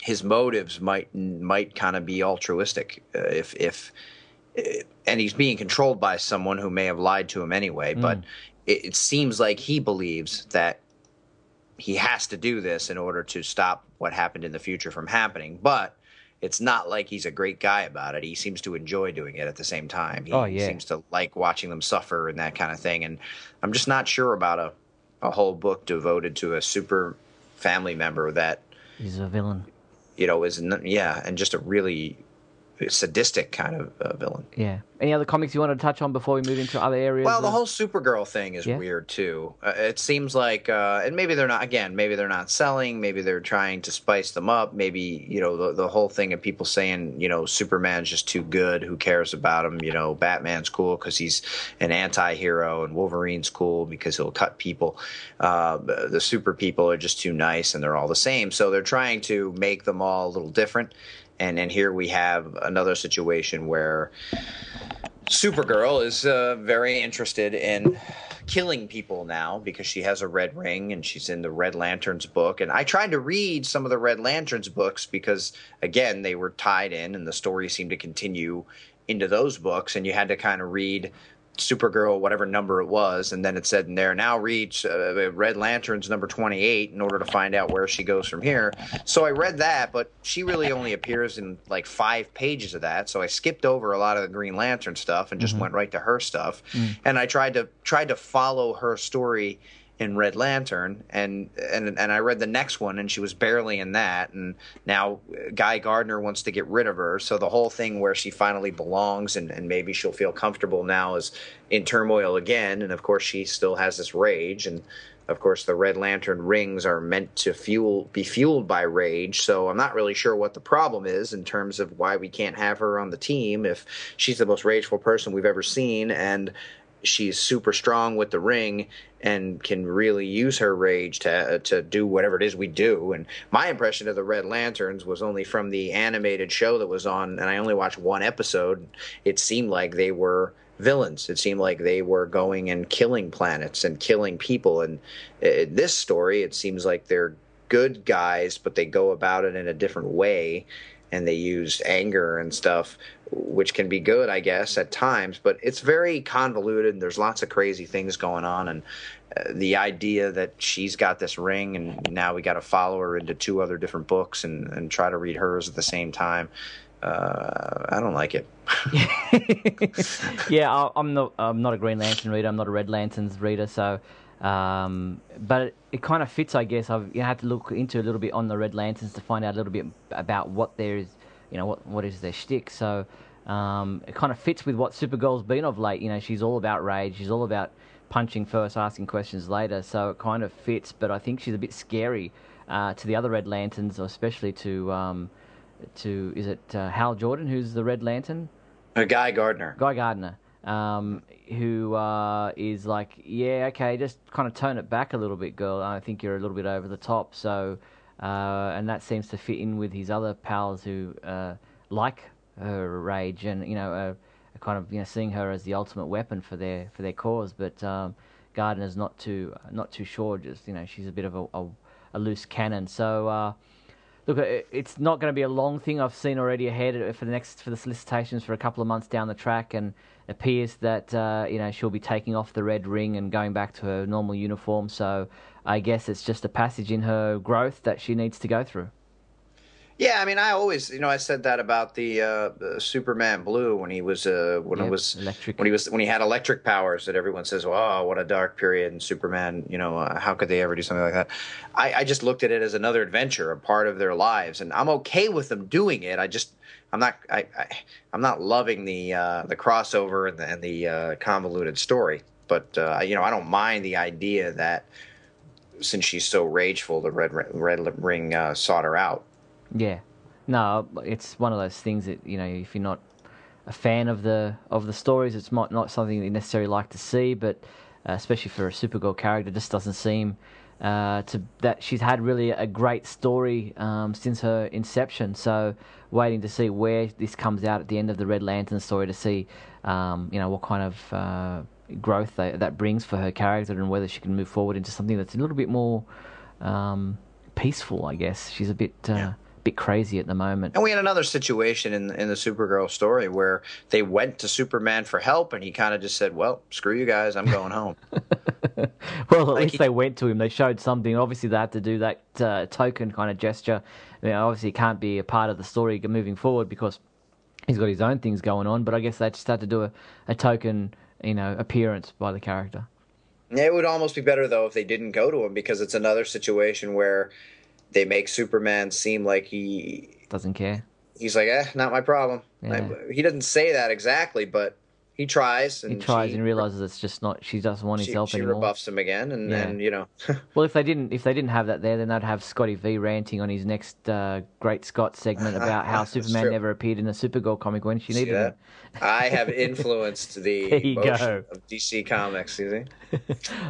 his motives might might kind of be altruistic. Uh, if if and he's being controlled by someone who may have lied to him anyway. Mm. But it, it seems like he believes that he has to do this in order to stop what happened in the future from happening. But it's not like he's a great guy about it. He seems to enjoy doing it at the same time. He oh, yeah. seems to like watching them suffer and that kind of thing. And I'm just not sure about a, a whole book devoted to a super family member that he's a villain. You know, is yeah, and just a really sadistic kind of uh, villain. Yeah. Any other comics you want to touch on before we move into other areas? Well, the whole Supergirl thing is yeah. weird too. Uh, it seems like, uh, and maybe they're not. Again, maybe they're not selling. Maybe they're trying to spice them up. Maybe you know the the whole thing of people saying you know Superman's just too good. Who cares about him? You know, Batman's cool because he's an anti-hero, and Wolverine's cool because he'll cut people. Uh, the super people are just too nice, and they're all the same. So they're trying to make them all a little different and and here we have another situation where Supergirl is uh, very interested in killing people now because she has a red ring and she's in the Red Lanterns book. And I tried to read some of the Red Lanterns books because, again, they were tied in and the story seemed to continue into those books. And you had to kind of read Supergirl, whatever number it was, and then it said in there, now reach uh, Red Lanterns number 28 in order to find out where she goes from here. So I read that, but she really only appears in like five pages of that. So I skipped over a lot of the Green Lantern stuff and just mm-hmm. went right to her stuff. Mm. And I tried to tried to follow her story in Red Lantern, and and and I read the next one, and she was barely in that, and now Guy Gardner wants to get rid of her. So the whole thing where she finally belongs, and and maybe she'll feel comfortable now is in turmoil again, and of course she still has this rage, and of course the Red Lantern rings are meant to fuel be fueled by rage. So I'm not really sure what the problem is in terms of why we can't have her on the team if she's the most rageful person we've ever seen, and she's super strong with the ring and can really use her rage to uh, to do whatever it is we do. And my impression of the Red Lanterns was only from the animated show that was on, and I only watched one episode. It seemed like they were villains. It seemed like they were going and killing planets and killing people. And in this story, it seems like they're good guys, but they go about it in a different way and they use anger and stuff, which can be good, I guess, at times. But it's very convoluted, and there's lots of crazy things going on. And uh, the idea that she's got this ring, and now we got to follow her into two other different books and, and try to read hers at the same time. Uh, I don't like it. yeah, I'm not. I'm not a Green Lantern reader. I'm not a Red Lanterns reader. So, um, but it, it, kind of fits, I guess. I've you had to look into a little bit on the Red Lanterns to find out a little bit about what there is, you know, what what is their shtick. So, um, it kind of fits with what Supergirl's been of late. You know, she's all about rage. She's all about punching first, asking questions later. So it kind of fits. But I think she's a bit scary uh, to the other Red Lanterns, especially to. Um, to is it uh, Hal Jordan who's the Red Lantern? Uh, Guy Gardner. Guy Gardner, um, who uh, is like, yeah, okay, just kind of tone it back a little bit, girl. I think you're a little bit over the top. So, uh, and that seems to fit in with his other pals who uh, like her rage and you know, uh, kind of you know seeing her as the ultimate weapon for their for their cause. But um, Gardner's not too not too sure. Just you know, she's a bit of a, a, a loose cannon. So look, it's not going to be a long thing. I've seen already ahead for the next for the solicitations for a couple of months down the track, and it appears that uh, you know she'll be taking off the red ring and going back to her normal uniform. So I guess it's just a passage in her growth that she needs to go through. Yeah, I mean, I always, you know, I said that about the, uh, Superman Blue when he was, uh, when yep, it was, electric. when he was, when he had electric powers. That everyone says, "Oh, what a dark period!" And Superman, you know, uh, how could they ever do something like that? I, I just looked at it as another adventure, a part of their lives, and I'm okay with them doing it. I just, I'm not, I, I am not loving the uh, the crossover and the, and the uh, convoluted story. But uh, you know, I don't mind the idea that since she's so rageful, the red red ring uh, sought her out. Yeah, no, it's one of those things that you know if you're not a fan of the of the stories, it's not not something you necessarily like to see. But uh, especially for a Supergirl character, just doesn't seem uh, to that she's had really a great story um, since her inception. So waiting to see where this comes out at the end of the Red Lantern story to see um, you know what kind of uh, growth they, that brings for her character and whether she can move forward into something that's a little bit more um, peaceful. I guess she's a bit. Uh, yeah bit crazy at the moment. And we had another situation in in the Supergirl story where they went to Superman for help, and he kind of just said, "Well, screw you guys, I'm going home." well, at like least he... they went to him. They showed something. Obviously, they had to do that uh, token kind of gesture. I mean, obviously, it can't be a part of the story moving forward because he's got his own things going on. But I guess they just had to do a, a token, you know, appearance by the character. It would almost be better though if they didn't go to him because it's another situation where they make Superman seem like he doesn't care. He's like, eh, not my problem. Yeah. I, he doesn't say that exactly, but he tries. and he tries she, and realizes it's just not. She doesn't want his she, help she anymore. She rebuffs him again, and then yeah. you know. well, if they didn't, if they didn't have that there, then they'd have Scotty V ranting on his next uh, Great Scott segment about how Superman true. never appeared in a Supergirl comic when she needed him. I have influenced the emotion of DC Comics. You see.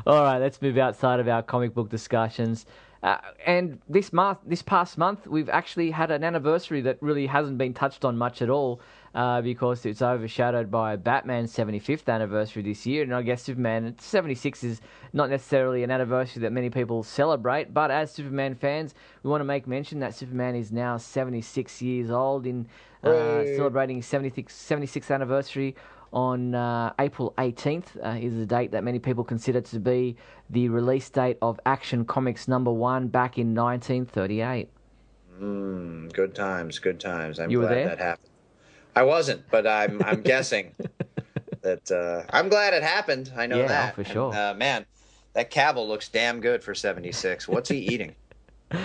All right, let's move outside of our comic book discussions. Uh, and this month, this past month, we've actually had an anniversary that really hasn't been touched on much at all, uh, because it's overshadowed by Batman's 75th anniversary this year. And I guess Superman 76 is not necessarily an anniversary that many people celebrate, but as Superman fans, we want to make mention that Superman is now 76 years old in uh, celebrating his 76th, 76th anniversary on uh, April 18th uh, is the date that many people consider to be the release date of Action Comics number one back in 1938. Mm, good times, good times. I'm you glad that happened. I wasn't, but I'm I'm guessing that uh, I'm glad it happened. I know yeah, that for sure. And, uh, man, that Cavill looks damn good for 76. What's he eating?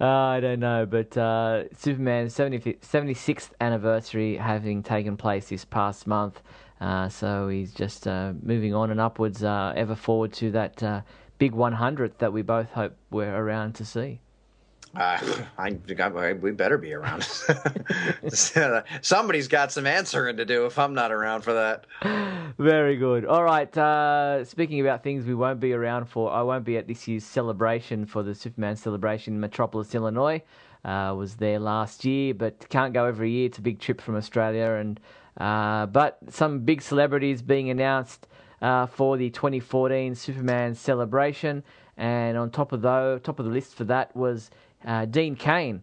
Uh, I don't know, but uh, Superman's 76th anniversary having taken place this past month, uh, so he's just uh, moving on and upwards, uh, ever forward to that uh, big 100th that we both hope we're around to see. Uh, I, I, we better be around. Somebody's got some answering to do if I'm not around for that. Very good. All right. Uh, speaking about things we won't be around for, I won't be at this year's celebration for the Superman celebration in Metropolis, Illinois. Uh, was there last year, but can't go every year. It's a big trip from Australia, and Uh, but some big celebrities being announced uh, for the 2014 Superman celebration, and on top of the top of the list for that was uh, Dean Cain,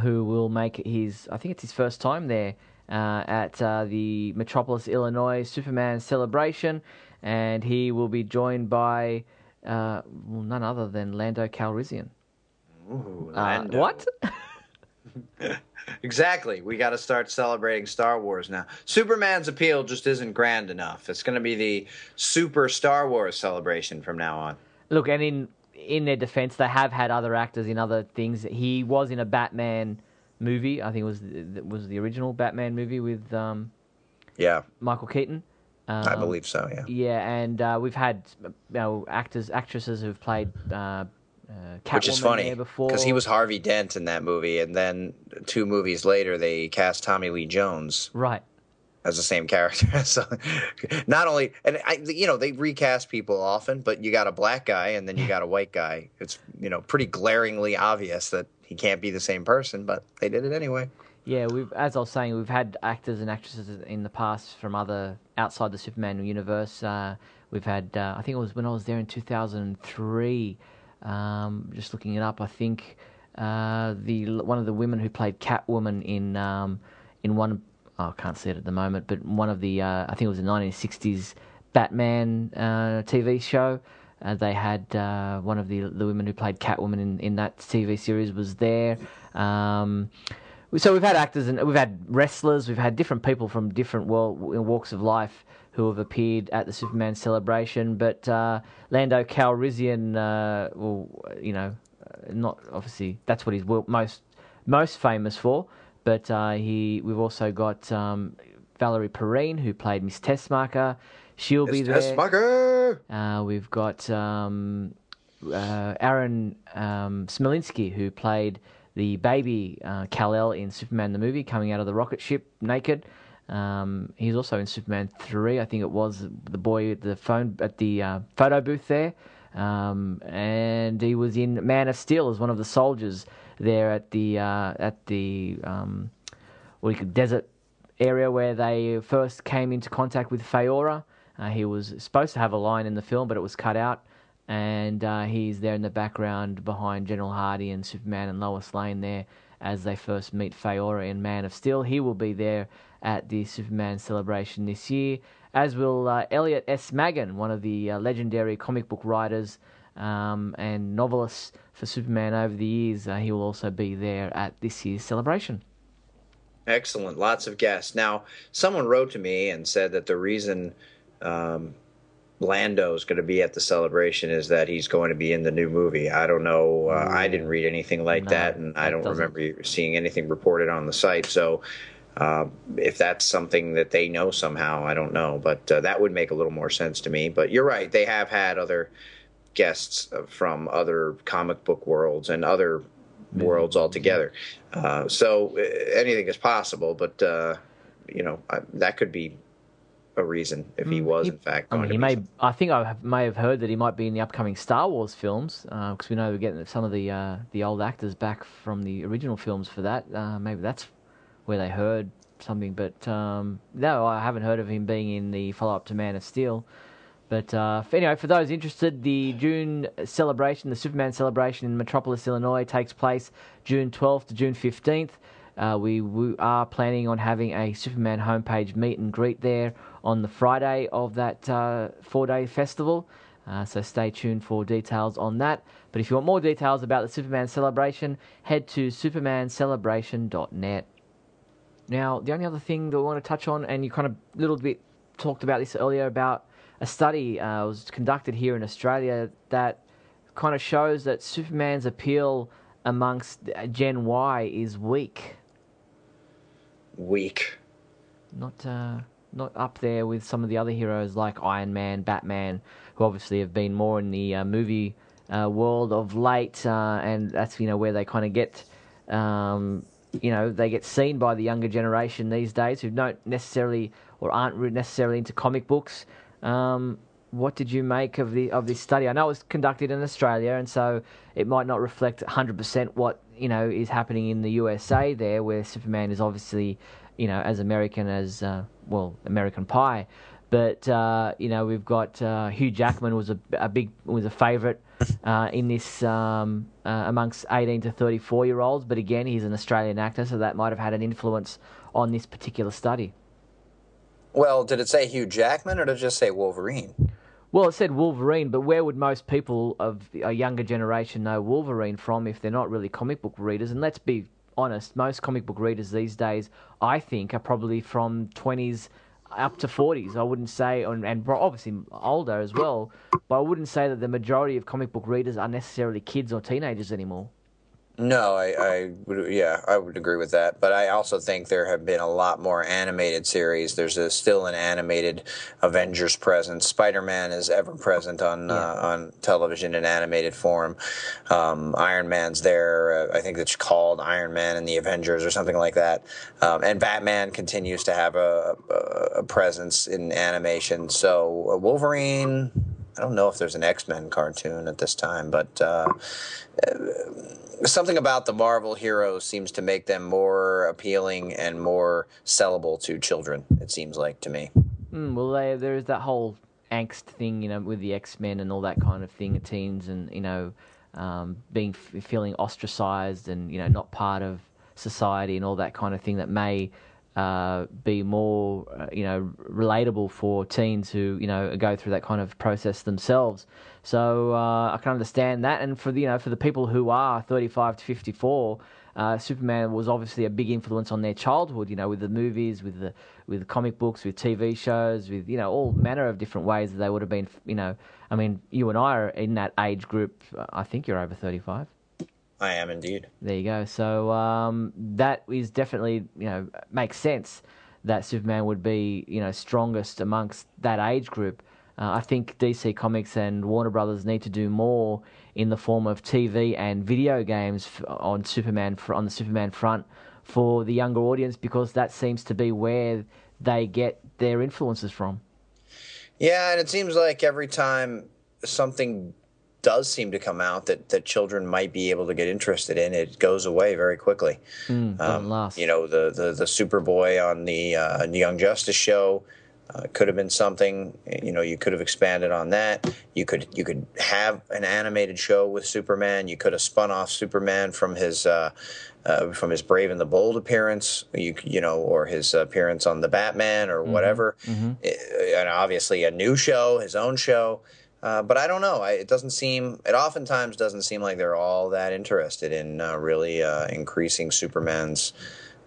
who will make his I think it's his first time there uh, at uh, the Metropolis, Illinois Superman celebration, and he will be joined by uh, well, none other than Lando Calrissian. Ooh, Uh, Lando. what? Exactly. We got to start celebrating Star Wars now. Superman's appeal just isn't grand enough. It's going to be the super Star Wars celebration from now on. Look, and in in their defense, they have had other actors in other things. He was in a Batman movie. I think it was it was the original Batman movie with um, Yeah, Michael Keaton. Um, I believe so. Yeah. Yeah, and uh, we've had you know actors, actresses who've played uh, uh, Which is funny because he was Harvey Dent in that movie, and then two movies later they cast Tommy Lee Jones right. As the same character. so not only, and I, you know, they recast people often, but you got a black guy and then you got a white guy. It's you know pretty glaringly obvious that he can't be the same person, but they did it anyway. Yeah, we've as I was saying, we've had actors and actresses in the past from other outside the Superman universe. Uh, we've had, uh, I think it was when I was there in two thousand three. Um, just looking it up, I think uh, the one of the women who played Catwoman in um, in one, oh, I can't see it at the moment, but one of the, uh, I think it was the nineteen sixties Batman uh, TV show. Uh, they had uh, one of the the women who played Catwoman in, in that TV series was there. Um, so we've had actors and we've had wrestlers, we've had different people from different world, walks of life who have appeared at the Superman celebration. But uh, Lando Calrissian, uh, well, you know, not obviously that's what he's most most famous for. But uh, he, we've also got um, Valerie Perrine who played Miss Tessmacher. She'll be there. Tessmacher! Uh, we've got um, uh, Aaron um, Smolinski, who played the baby uh, Kal-El in Superman the movie, coming out of the rocket ship naked. Um, he's also in Superman 3. I think it was the boy at the phone at the uh, photo booth there. Um, and he was in Man of Steel as one of the soldiers there at the uh, at the um, desert area where they first came into contact with Faora. Uh, he was supposed to have a line in the film, but it was cut out. And uh, he's there in the background behind General Hardy and Superman and Lois Lane there as they first meet Faora in Man of Steel. He will be there at the Superman celebration this year, as will uh, Elliot S. Maggin, one of the uh, legendary comic book writers um, and novelists for Superman over the years. Uh, he will also be there at this year's celebration. Excellent. Lots of guests. Now, someone wrote to me and said that the reason um, Lando is going to be at the celebration is that he's going to be in the new movie. I don't know. Uh, I didn't read anything like No, that, and I don't doesn't- remember seeing anything reported on the site. So, uh, if that's something that they know somehow, I don't know. But uh, that would make a little more sense to me. But you're right. They have had other guests uh, from other comic book worlds and other worlds altogether. Uh, so uh, anything is possible, but uh, you know I, that could be a reason if he Mm, was he- in fact I mean, he may. I think I have, may have heard that he might be in the upcoming Star Wars films because we know we're getting some of the uh, the old actors back from the original films for that. Uh, maybe that's where they heard something. But um, no, I haven't heard of him being in the follow up to Man of Steel. But uh, anyway, for those interested, the June celebration, the Superman celebration in Metropolis, Illinois, takes place June 12th to June 15th. Uh, we, we are planning on having a Superman homepage meet and greet there on the Friday of that uh, four day festival. Uh, so stay tuned for details on that. But if you want more details about the Superman celebration, head to supermancelebration.net. Now, the only other thing that we want to touch on, and you kind of little bit talked about this earlier about a study uh, was conducted here in Australia that kind of shows that Superman's appeal amongst Gen Y is weak, weak. not uh, not up there with some of the other heroes like Iron Man, Batman, who obviously have been more in the uh, movie uh, world of late, uh, and that's you know where they kind of get. Um, you know, they get seen by the younger generation these days who don't necessarily or aren't necessarily into comic books. Um, what did you make of the of this study? I know it was conducted in Australia, and so it might not reflect 100% what you know is happening in the USA there, where Superman is obviously you know as American as uh, well American Pie. But uh, you know we've got uh, Hugh Jackman was a, a big was a favourite uh, in this um, uh, amongst 18 to 34 year olds. But again, he's an Australian actor, so that might have had an influence on this particular study. Well, did it say Hugh Jackman or did it just say Wolverine? Well, it said Wolverine, but where would most people of a younger generation know Wolverine from if they're not really comic book readers? And let's be honest, most comic book readers these days, I think, are probably from 20s up to 40s. I wouldn't say, and, and obviously older as well, but I wouldn't say that the majority of comic book readers are necessarily kids or teenagers anymore. No, I, I would, yeah, I would agree with that. But I also think there have been a lot more animated series. There's a, still an animated Avengers presence. Spider Man is ever present on yeah. uh, on television in animated form. Um, Iron Man's there. Uh, I think it's called Iron Man and the Avengers or something like that. Um, and Batman continues to have a, a, a presence in animation. So uh, Wolverine. I don't know if there's an X Men cartoon at this time, but uh, something about the Marvel heroes seems to make them more appealing and more sellable to children. It seems like to me. Mm, well, they, there's that whole angst thing, you know, with the X Men and all that kind of thing, teens and you know, um, being feeling ostracized and you know not part of society and all that kind of thing that may uh, be more, uh, you know, relatable for teens who, you know, go through that kind of process themselves. So uh, I can understand that, and for the, you know, for the people who are 35 to 54, uh, Superman was obviously a big influence on their childhood. You know, with the movies, with the with comic books, with TV shows, with you know all manner of different ways that they would have been. You know, I mean, you and I are in that age group. I think you're over 35. I am indeed. There you go. So um, that is definitely you know makes sense that Superman would be you know strongest amongst that age group. Uh, I think DC Comics and Warner Brothers need to do more in the form of TV and video games on Superman on the Superman front for the younger audience because that seems to be where they get their influences from. Yeah, and it seems like every time something does seem to come out that, that children might be able to get interested in, it goes away very quickly. Mm, um, you know, the, the, the Superboy on the uh, Young Justice show uh, could have been something. You know, you could have expanded on that. You could you could have an animated show with Superman. You could have spun off Superman from his. Uh, uh, from his Brave and the Bold appearance, you you know, or his appearance on the Batman or mm-hmm. whatever, mm-hmm. and obviously a new show, his own show. Uh, but I don't know. I, it doesn't seem. It oftentimes doesn't seem like they're all that interested in uh, really uh, increasing Superman's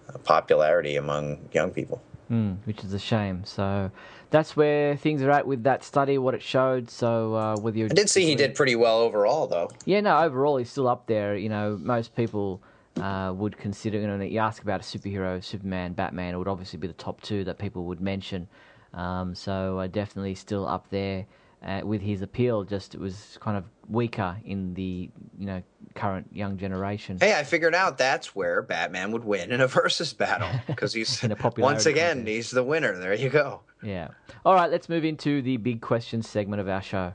uh, popularity among young people. Mm, which is a shame. So that's where things are at with that study, what it showed. So uh, whether you, I did see he did pretty well overall, though. Yeah, no, overall he's still up there. You know, most people. Uh, would consider, you know, you ask about a superhero, Superman, Batman, it would obviously be the top two that people would mention. Um, so definitely still up there uh, with his appeal. Just it was kind of weaker in the you know current young generation. Hey, I figured out that's where Batman would win in a versus battle because he's once again contest. he's the winner. There you go. Yeah. All right, let's move into the big question segment of our show.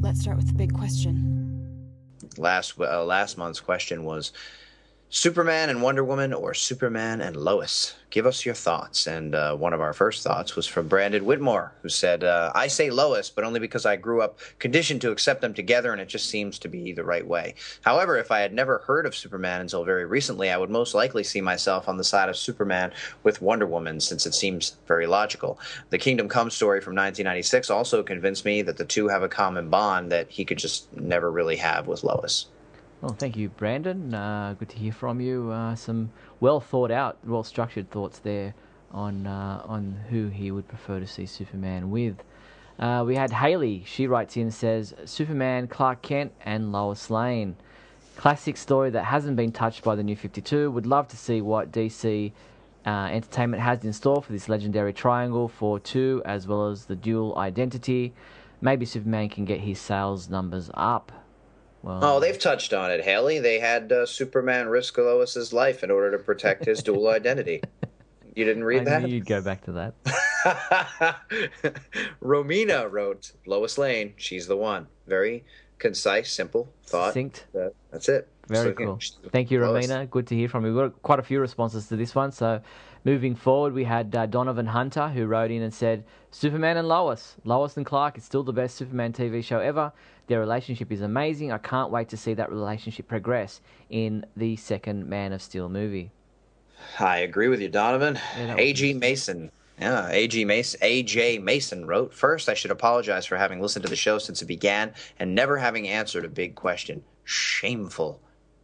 Let's start with the big question. Last uh, last month's question was Superman and Wonder Woman or Superman and Lois? Give us your thoughts. And uh, one of our first thoughts was from Brandon Whitmore, who said, uh, I say Lois, but only because I grew up conditioned to accept them together and it just seems to be the right way. However, if I had never heard of Superman until very recently, I would most likely see myself on the side of Superman with Wonder Woman, since it seems very logical. The Kingdom Come story from 1996 also convinced me that the two have a common bond that he could just never really have with Lois. Well, thank you, Brandon. Uh, good to hear from you. Uh, some well thought out, well structured thoughts there on uh, on who he would prefer to see Superman with. Uh, we had Haley. She writes in and says Superman, Clark Kent, and Lois Lane. Classic story that hasn't been touched by the New 52. Would love to see what DC uh, Entertainment has in store for this legendary triangle for two, as well as the dual identity. Maybe Superman can get his sales numbers up. Well, oh, they've touched on it, Haley. They had uh, Superman risk Lois's life in order to protect his dual identity. You didn't read I that? knew you'd go back to that. Romina wrote Lois Lane. She's the one. Very concise, simple thought. Succinct. That- that's it. Very So, cool. she's Thank you, Lois. Romina. Good to hear from you. We've got quite a few responses to this one. So, moving forward, we had uh, Donovan Hunter who wrote in and said, Superman and Lois. Lois and Clark is still the best Superman TV show ever. Their relationship is amazing. I can't wait to see that relationship progress in the second Man of Steel movie. I agree with you, Donovan. Yeah, that was A.G. Mason. Yeah, A.G. Mason. A.J. Mason wrote First, I should apologize for having listened to the show since it began and never having answered a big question. Shameful.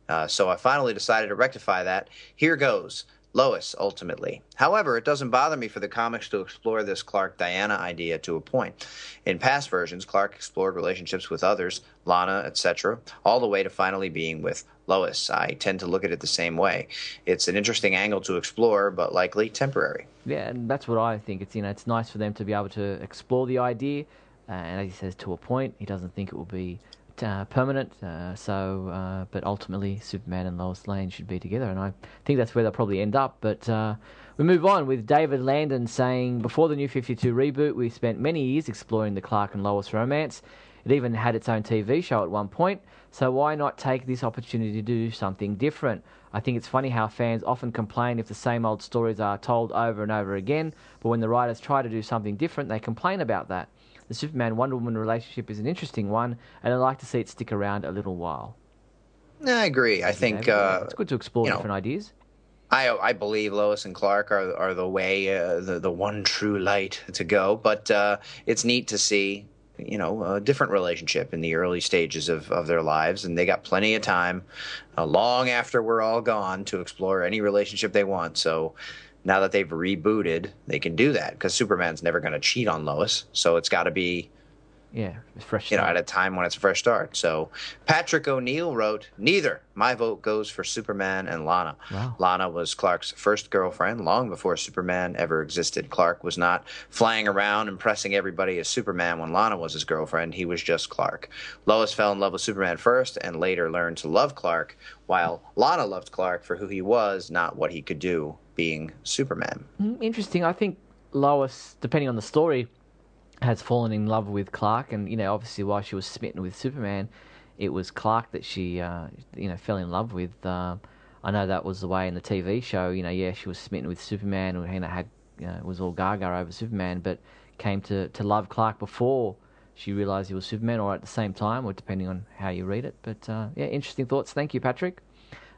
Uh, so I finally decided to rectify that. Here goes. Lois, ultimately. However, it doesn't bother me for the comics to explore this Clark Diana idea to a point. In past versions, Clark explored relationships with others, Lana, etc., all the way to finally being with Lois. I tend to look at it the same way. It's an interesting angle to explore, but likely temporary. Yeah, and that's what I think. It's you know it's nice for them to be able to explore the idea, uh, and as he says, to a point. He doesn't think it will be uh, permanent. Uh, so, uh, but ultimately, Superman and Lois Lane should be together, and I think that's where they'll probably end up. But uh, we move on with David Landon saying, before the New Fifty Two reboot, we spent many years exploring the Clark and Lois romance. It even had its own TV show at one point. So why not take this opportunity to do something different? I think it's funny how fans often complain if the same old stories are told over and over again, but when the writers try to do something different, they complain about that. The Superman Wonder Woman relationship is an interesting one, and I'd like to see it stick around a little while. I agree. I think David, uh, it's good to explore you know, different ideas. I I believe Lois and Clark are are the way, uh, the the one true light to go. But uh, it's neat to see, you know, a different relationship in the early stages of of their lives, and they got plenty of time, uh, long after we're all gone, to explore any relationship they want. So. Now that they've rebooted, they can do that because Superman's never going to cheat on Lois. So it's got to be Yeah, fresh. you know, at a time when it's a fresh start. So Patrick O'Neill wrote, Neither. My vote goes for Superman and Lana. Wow. Lana was Clark's first girlfriend long before Superman ever existed. Clark was not flying around impressing everybody as Superman when Lana was his girlfriend. He was just Clark. Lois fell in love with Superman first and later learned to love Clark, while Lana loved Clark for who he was, not what he could do, being Superman. Mm, Interesting. I think Lois, depending on the story, has fallen in love with Clark, and you know, obviously, while she was smitten with Superman, it was Clark that she, uh, you know, fell in love with. Um I know that was the way in the TV show. You know, yeah, she was smitten with Superman, and you know, had you know, was all Gaga over Superman, but came to to love Clark before she realised he was Superman, or at the same time, or depending on how you read it. But uh, yeah, interesting thoughts. Thank you, Patrick.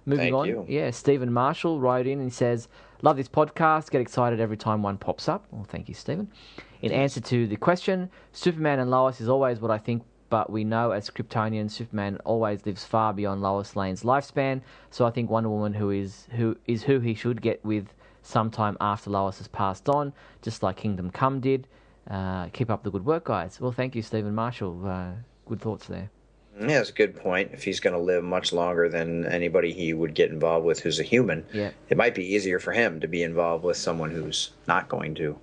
Moving Thank on, you. yeah, Stephen Marshall wrote in and says, Love this podcast. Get excited every time one pops up. Well, thank you, Stephen. In answer to the question, Superman and Lois is always what I think, but we know as Kryptonians, Superman always lives far beyond Lois Lane's lifespan. So I think Wonder Woman, who is who is who he should get with sometime after Lois has passed on, just like Kingdom Come did. Uh, keep up the good work, guys. Well, thank you, Stephen Marshall. Uh, good thoughts there. Yeah, that's a good point. If he's going to live much longer than anybody he would get involved with who's a human, Yeah. it might be easier for him to be involved with someone who's not going to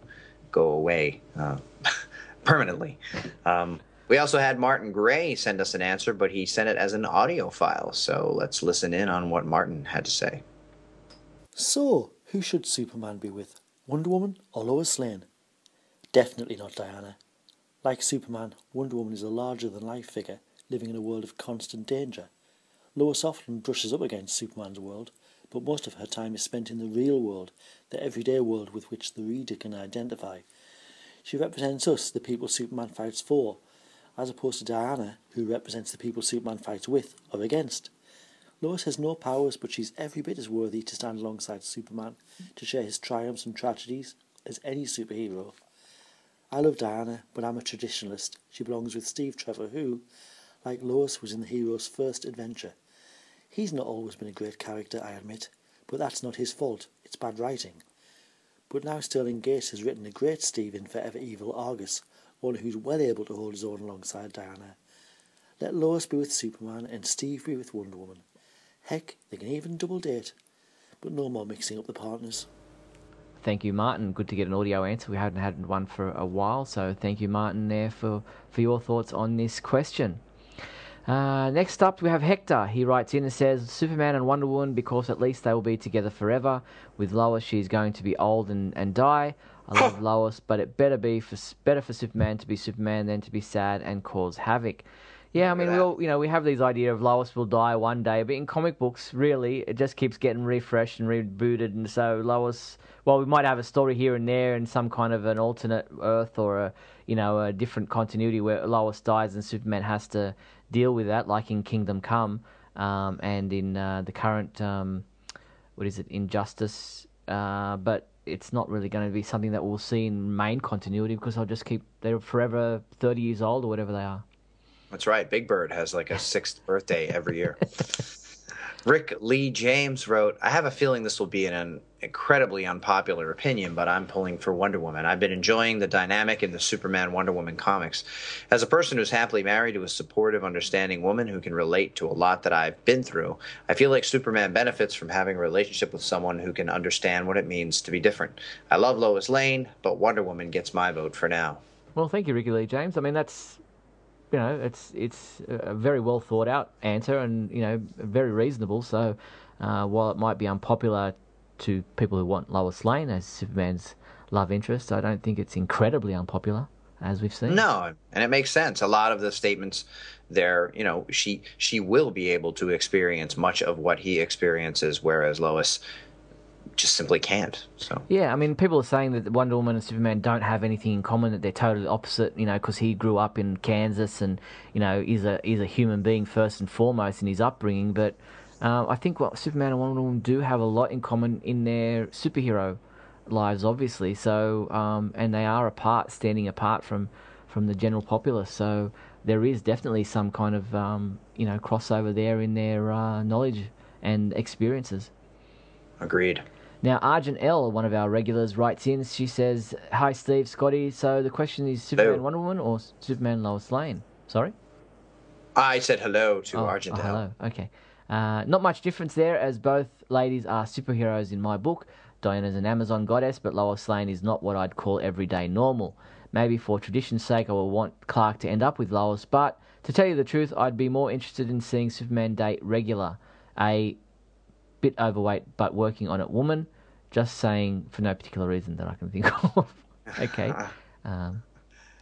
go away uh, permanently. Um, we also had Martin Gray send us an answer, but he sent it as an audio file. So let's listen in on what Martin had to say. So, who should Superman be with? Wonder Woman or Lois Lane? Definitely not Diana. Like Superman, Wonder Woman is a larger than life figure living in a world of constant danger. Lois often brushes up against Superman's world, but most of her time is spent in the real world, the everyday world with which the reader can identify. She represents us, the people Superman fights for, as opposed to Diana, who represents the people Superman fights with or against. Lois has no powers, but she's every bit as worthy to stand alongside Superman, to share his triumphs and tragedies, as any superhero. I love Diana, but I'm a traditionalist. She belongs with Steve Trevor, who, like Lois, was in the hero's first adventure. He's not always been a great character, I admit, but that's not his fault. It's bad writing. But now Sterling Gates has written a great Steve in Forever Evil Argus, one who's well able to hold his own alongside Diana. Let Lois be with Superman and Steve be with Wonder Woman. Heck, they can even double date. But no more mixing up the partners. Thank you, Martin. Good to get an audio answer. We haven't had one for a while, so thank you, Martin, there for, for your thoughts on this question. Uh, next up, we have Hector. He writes in and says Superman and Wonder Woman because at least they will be together forever. With Lois, she's going to be old and, and die. I love Lois, but it better be for better for Superman to be Superman than to be sad and cause havoc. Yeah, I mean, we all, you know, we have these idea of Lois will die one day, but in comic books, really, it just keeps getting refreshed and rebooted, and so Lois, well, we might have a story here and there in some kind of an alternate Earth or a, you know, a different continuity where Lois dies and Superman has to deal with that, like in Kingdom Come, um, and in uh, the current, um, what is it, Injustice, uh, but it's not really going to be something that we'll see in main continuity because they'll just keep, they're forever 30 years old or whatever they are. That's right. Big Bird has like a sixth birthday every year. Rick Lee James wrote, I have a feeling this will be an incredibly unpopular opinion, but I'm pulling for Wonder Woman. I've been enjoying the dynamic in the Superman Wonder Woman comics. As a person who's happily married to a supportive, understanding woman who can relate to a lot that I've been through, I feel like Superman benefits from having a relationship with someone who can understand what it means to be different. I love Lois Lane, but Wonder Woman gets my vote for now. Well, thank you, Ricky Lee James. I mean, that's you know, it's it's a very well thought out answer and you know very reasonable. So uh, while it might be unpopular to people who want Lois Lane as Superman's love interest, I don't think it's incredibly unpopular as we've seen. No, and it makes sense. A lot of the statements there, you know, she she will be able to experience much of what he experiences, whereas Lois just simply can't. So yeah, I mean, people are saying that Wonder Woman and Superman don't have anything in common; that they're totally opposite. You know, because he grew up in Kansas, and you know, is a is a human being first and foremost in his upbringing. But uh, I think what Superman and Wonder Woman do have a lot in common in their superhero lives, obviously. So um, and they are apart, standing apart from from the general populace. So there is definitely some kind of um, you know crossover there in their uh, knowledge and experiences. Agreed. Now, Argent L, one of our regulars, writes in. She says, "Hi, Steve, Scotty. So the question is Superman, Hello. Wonder Woman, or Superman, Lois Lane? Sorry. I said hello to Oh, Argent oh, L. hello. Okay. Uh, not much difference there, as both ladies are superheroes in my book. Diana's an Amazon goddess, but Lois Lane is not what I'd call everyday normal. Maybe for tradition's sake, I will want Clark to end up with Lois, but to tell you the truth, I'd be more interested in seeing Superman date regular, a bit overweight but working on it woman. Just saying for no particular reason that I can think of. okay. Um,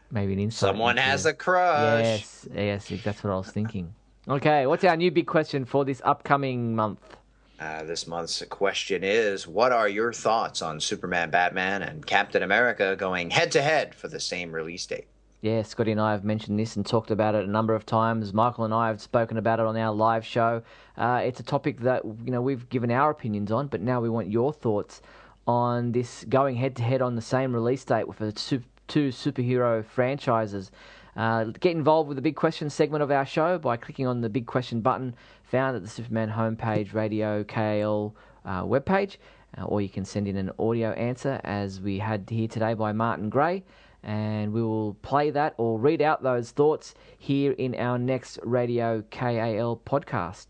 maybe an insight. Someone into- has a crush. Yes, yes, that's what I was thinking. Okay, what's our new big question for this upcoming month? Uh, this month's question is What are your thoughts on Superman, Batman, and Captain America going head to head for the same release date? Yeah, Scotty and I have mentioned this and talked about it a number of times. Michael and I have spoken about it on our live show. Uh, it's a topic that you know we've given our opinions on, but now we want your thoughts on this going head to head on the same release date with the two superhero franchises. Uh, get involved with the Big Question segment of our show by clicking on the Big Question button found at the Superman homepage, Radio KAL uh, webpage, uh, or you can send in an audio answer as we had here today by Martin Gray and we will play that or read out those thoughts here in our next Radio KAL podcast.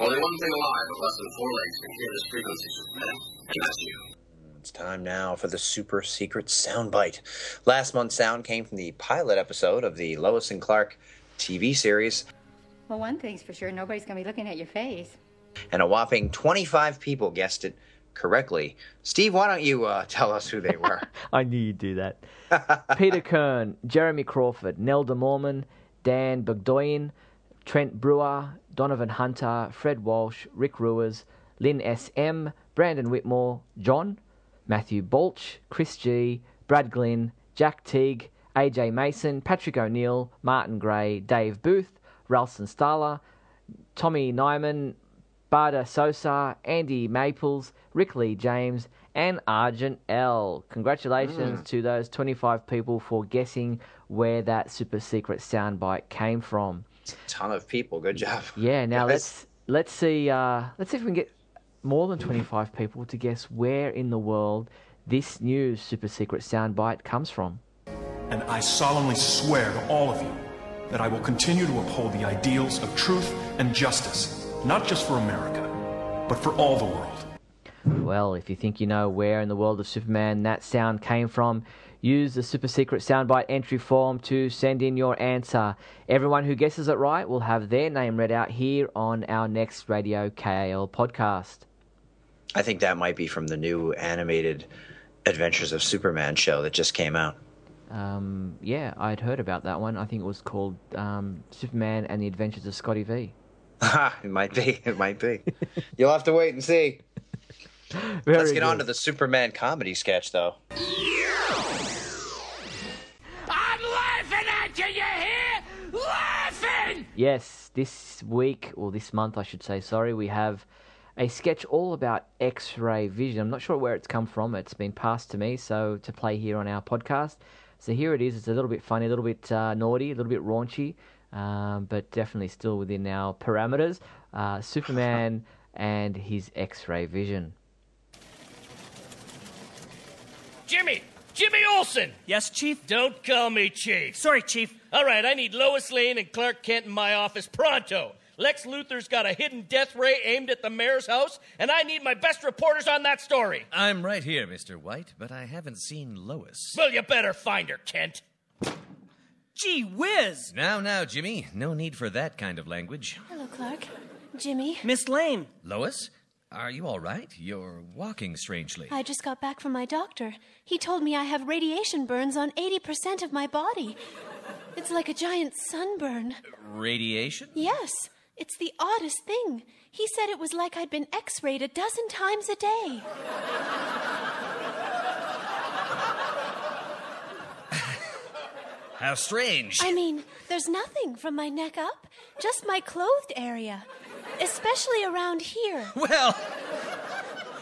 Only one thing alive with less than four legs can hear this frequency, Superman, and that's you. It's time now for the super secret soundbite. Last month's sound came from the pilot episode of the Lois and Clark TV series, Well, one thing's for sure, nobody's gonna be looking at your face. and a whopping 25 people guessed it correctly. Steve, why don't you uh, tell us who they were? I knew you'd do that. Peter Kern, Jeremy Crawford, Nelda Mormon, Dan Bogdoyan, Trent Brewer, Donovan Hunter, Fred Walsh, Rick Ruers, Lynn S.M., Brandon Whitmore, John, Matthew Balch, Chris G., Brad Glynn, Jack Teague, AJ Mason, Patrick O'Neill, Martin Gray, Dave Booth, Ralston Starler, Tommy Nyman, Bada Sosa, Andy Maples, Rick Lee James, and Argent L. Congratulations to those 25 people for guessing where that super secret soundbite came from. A Ton of people. Good job. Yeah, now Yes. let's let's see uh, let's see if we can get more than 25 people to guess where in the world this new super secret soundbite comes from. And I solemnly swear to all of you that I will continue to uphold the ideals of truth and justice, not just for America, but for all the world. Well, if you think you know where in the world of Superman that sound came from, use the super secret soundbite entry form to send in your answer. Everyone who guesses it right will have their name read out here on our next Radio KAL podcast. I think that might be from the new animated Adventures of Superman show that just came out. Um, yeah, I'd heard about that one. I think it was called um, Superman and the Adventures of Scotty V. it might be. It might be. You'll have to wait and see. Very Let's get on to the Superman comedy sketch, though. I'm laughing at you, you hear? Laughing! Yes, this week, or this month, I should say, sorry, we have a sketch all about X ray vision. I'm not sure where it's come from. It's been passed to me, so to play here on our podcast. So here it is. It's a little bit funny, a little bit uh, naughty, a little bit raunchy, um, but definitely still within our parameters. Uh, Superman and his X ray vision. Jimmy! Jimmy Olsen! Yes, Chief? Don't call me Chief. Sorry, Chief. All right, I need Lois Lane and Clark Kent in my office pronto. Lex Luthor's got a hidden death ray aimed at the mayor's house, and I need my best reporters on that story. I'm right here, Mr. White, but I haven't seen Lois. Well, you better find her, Kent. Gee whiz! Now, now, Jimmy, no need for that kind of language. Hello, Clark. Jimmy. Miss Lane. Lois, are you all right? You're walking strangely. I just got back from my doctor. He told me I have radiation burns on 80% of my body. It's like a giant sunburn. Radiation? Yes, it's the oddest thing. He said it was like I'd been x rayed a dozen times a day. How strange. I mean, there's nothing from my neck up, just my clothed area, especially around here. Well,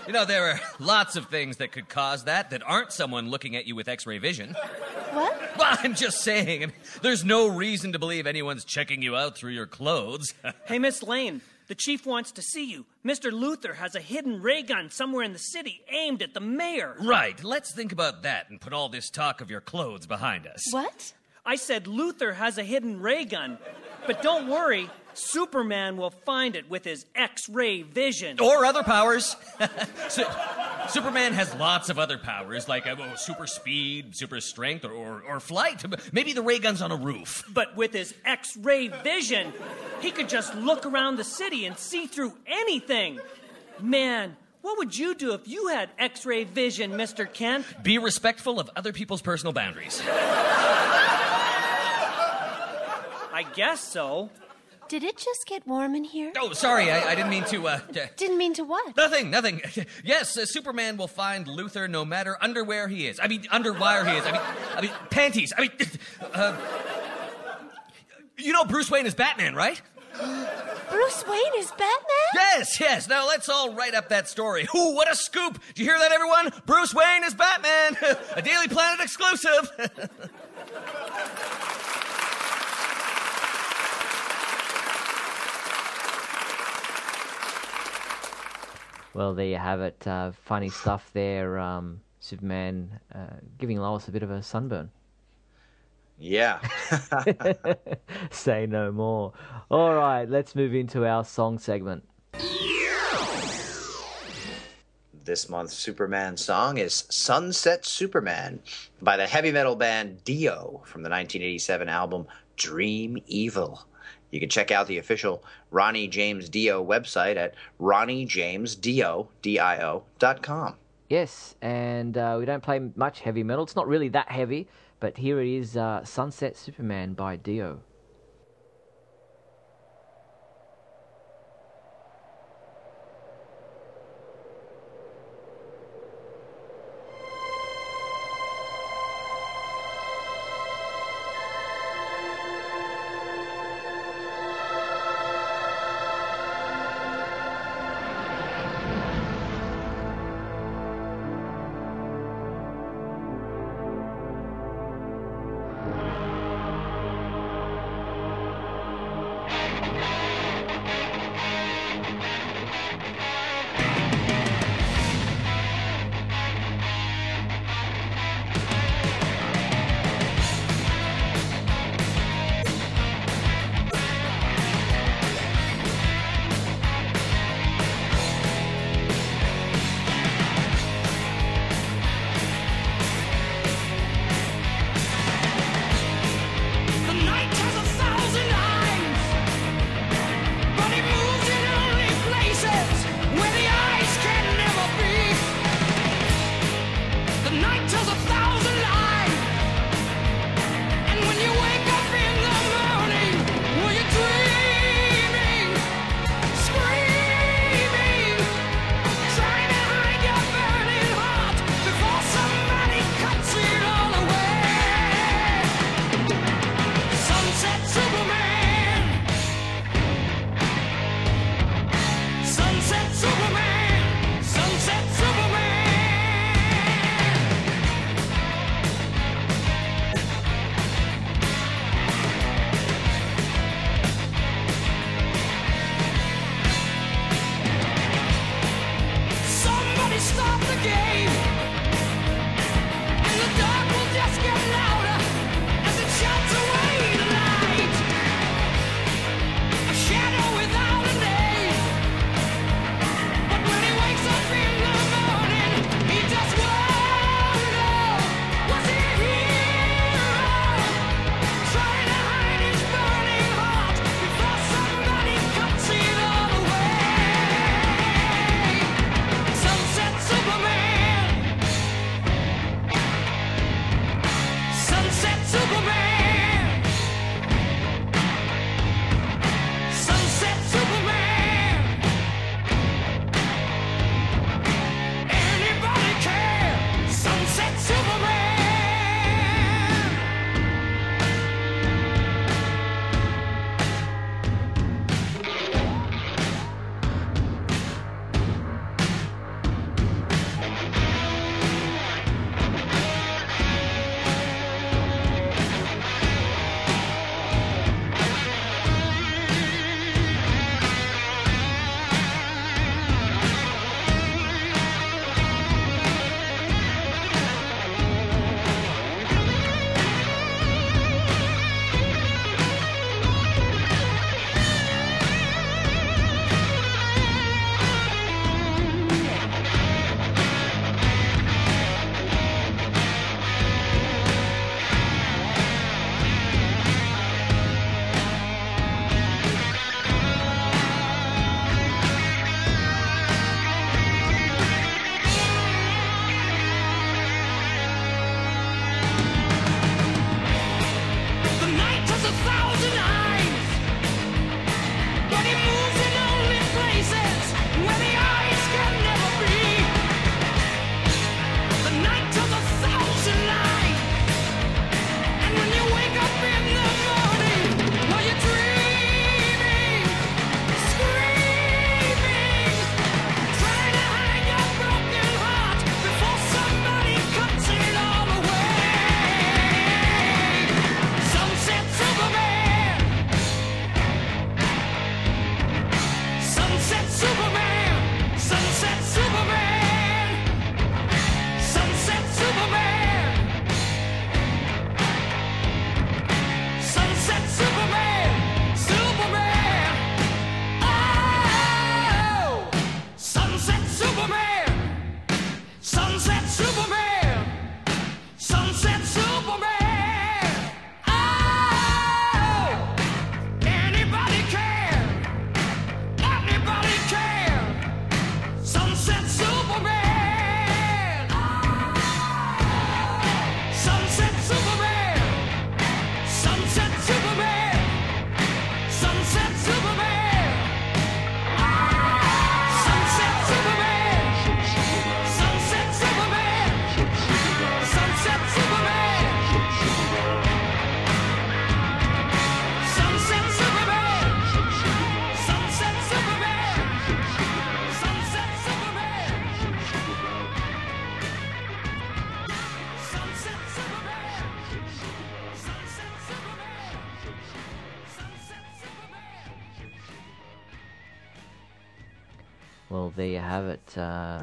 you know, there are lots of things that could cause that that aren't someone looking at you with x ray vision. What? Well, I'm just saying, I mean, there's no reason to believe anyone's checking you out through your clothes. Hey, Miss Lane. The chief wants to see you. Mr. Luthor has a hidden ray gun somewhere in the city aimed at the mayor. right, let's think about that and put all this talk of your clothes behind us. What? I said Luthor has a hidden ray gun. But don't worry, Superman will find it with his X ray vision. Or other powers. Su- Superman has lots of other powers, like uh, oh, super speed, super strength, or, or, or flight. Maybe the ray gun's on a roof. But with his X ray vision, he could just look around the city and see through anything. Man, what would you do if you had X ray vision, Mr. Kent? Be respectful of other people's personal boundaries. I guess so. Did it just get warm in here? Oh, sorry, I, I didn't mean to. Uh, to- Didn't mean to what? Nothing, nothing. Yes, uh, Superman will find Luthor no matter underwear he is. I mean, underwire he is. I mean, I mean, panties. I mean, uh, you know Bruce Wayne is Batman, right? Bruce Wayne is Batman? Yes, yes. Now let's all write up that story. Ooh, what a scoop! Did you hear that, everyone? Bruce Wayne is Batman, a Daily Planet exclusive. Well, there you have it. Uh, funny stuff there. Um, Superman uh, giving Lois a bit of a sunburn. Yeah. Say no more. All right, let's move into our song segment. This month's Superman song is Sunset Superman by the heavy metal band Dio from the 1987 album Dream Evil. You can check out the official Ronnie James Dio website at ronniejamesdio.com. Yes, and uh, we don't play much heavy metal. It's not really that heavy, but here it is uh, Sunset Superman by Dio.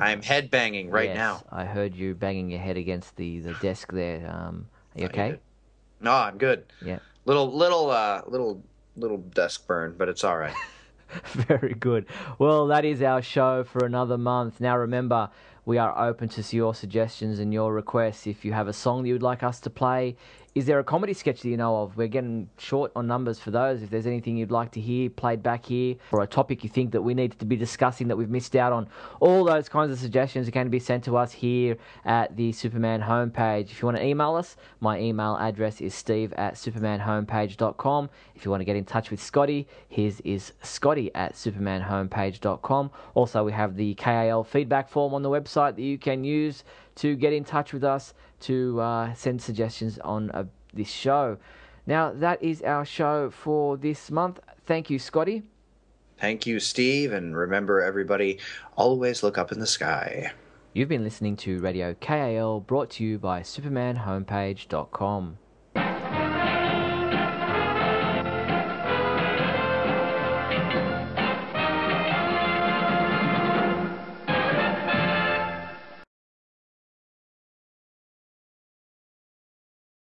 I'm head banging right yes, now. I heard you banging your head against the, the desk there. Um, are you okay? No, I'm good. Yeah. Little little uh little little desk burn, but it's all right. Very good. Well, that is our show for another month. Now, remember, we are open to your suggestions and your requests. If you have a song that you would like us to play, is there a comedy sketch that you know of? We're getting short on numbers for those. If there's anything you'd like to hear played back here, or a topic you think that we need to be discussing that we've missed out on, all those kinds of suggestions can be sent to us here at the Superman homepage. If you want to email us, my email address is steve at supermanhomepage.com. If you want to get in touch with Scotty, his is scotty at supermanhomepage.com. Also, we have the KAL feedback form on the website that you can use to get in touch with us to uh, send suggestions on uh, this show. Now, that is our show for this month. Thank you, Scotty. Thank you, Steve, and remember everybody, always look up in the sky. You've been listening to Radio KAL brought to you by supermanhomepage.com.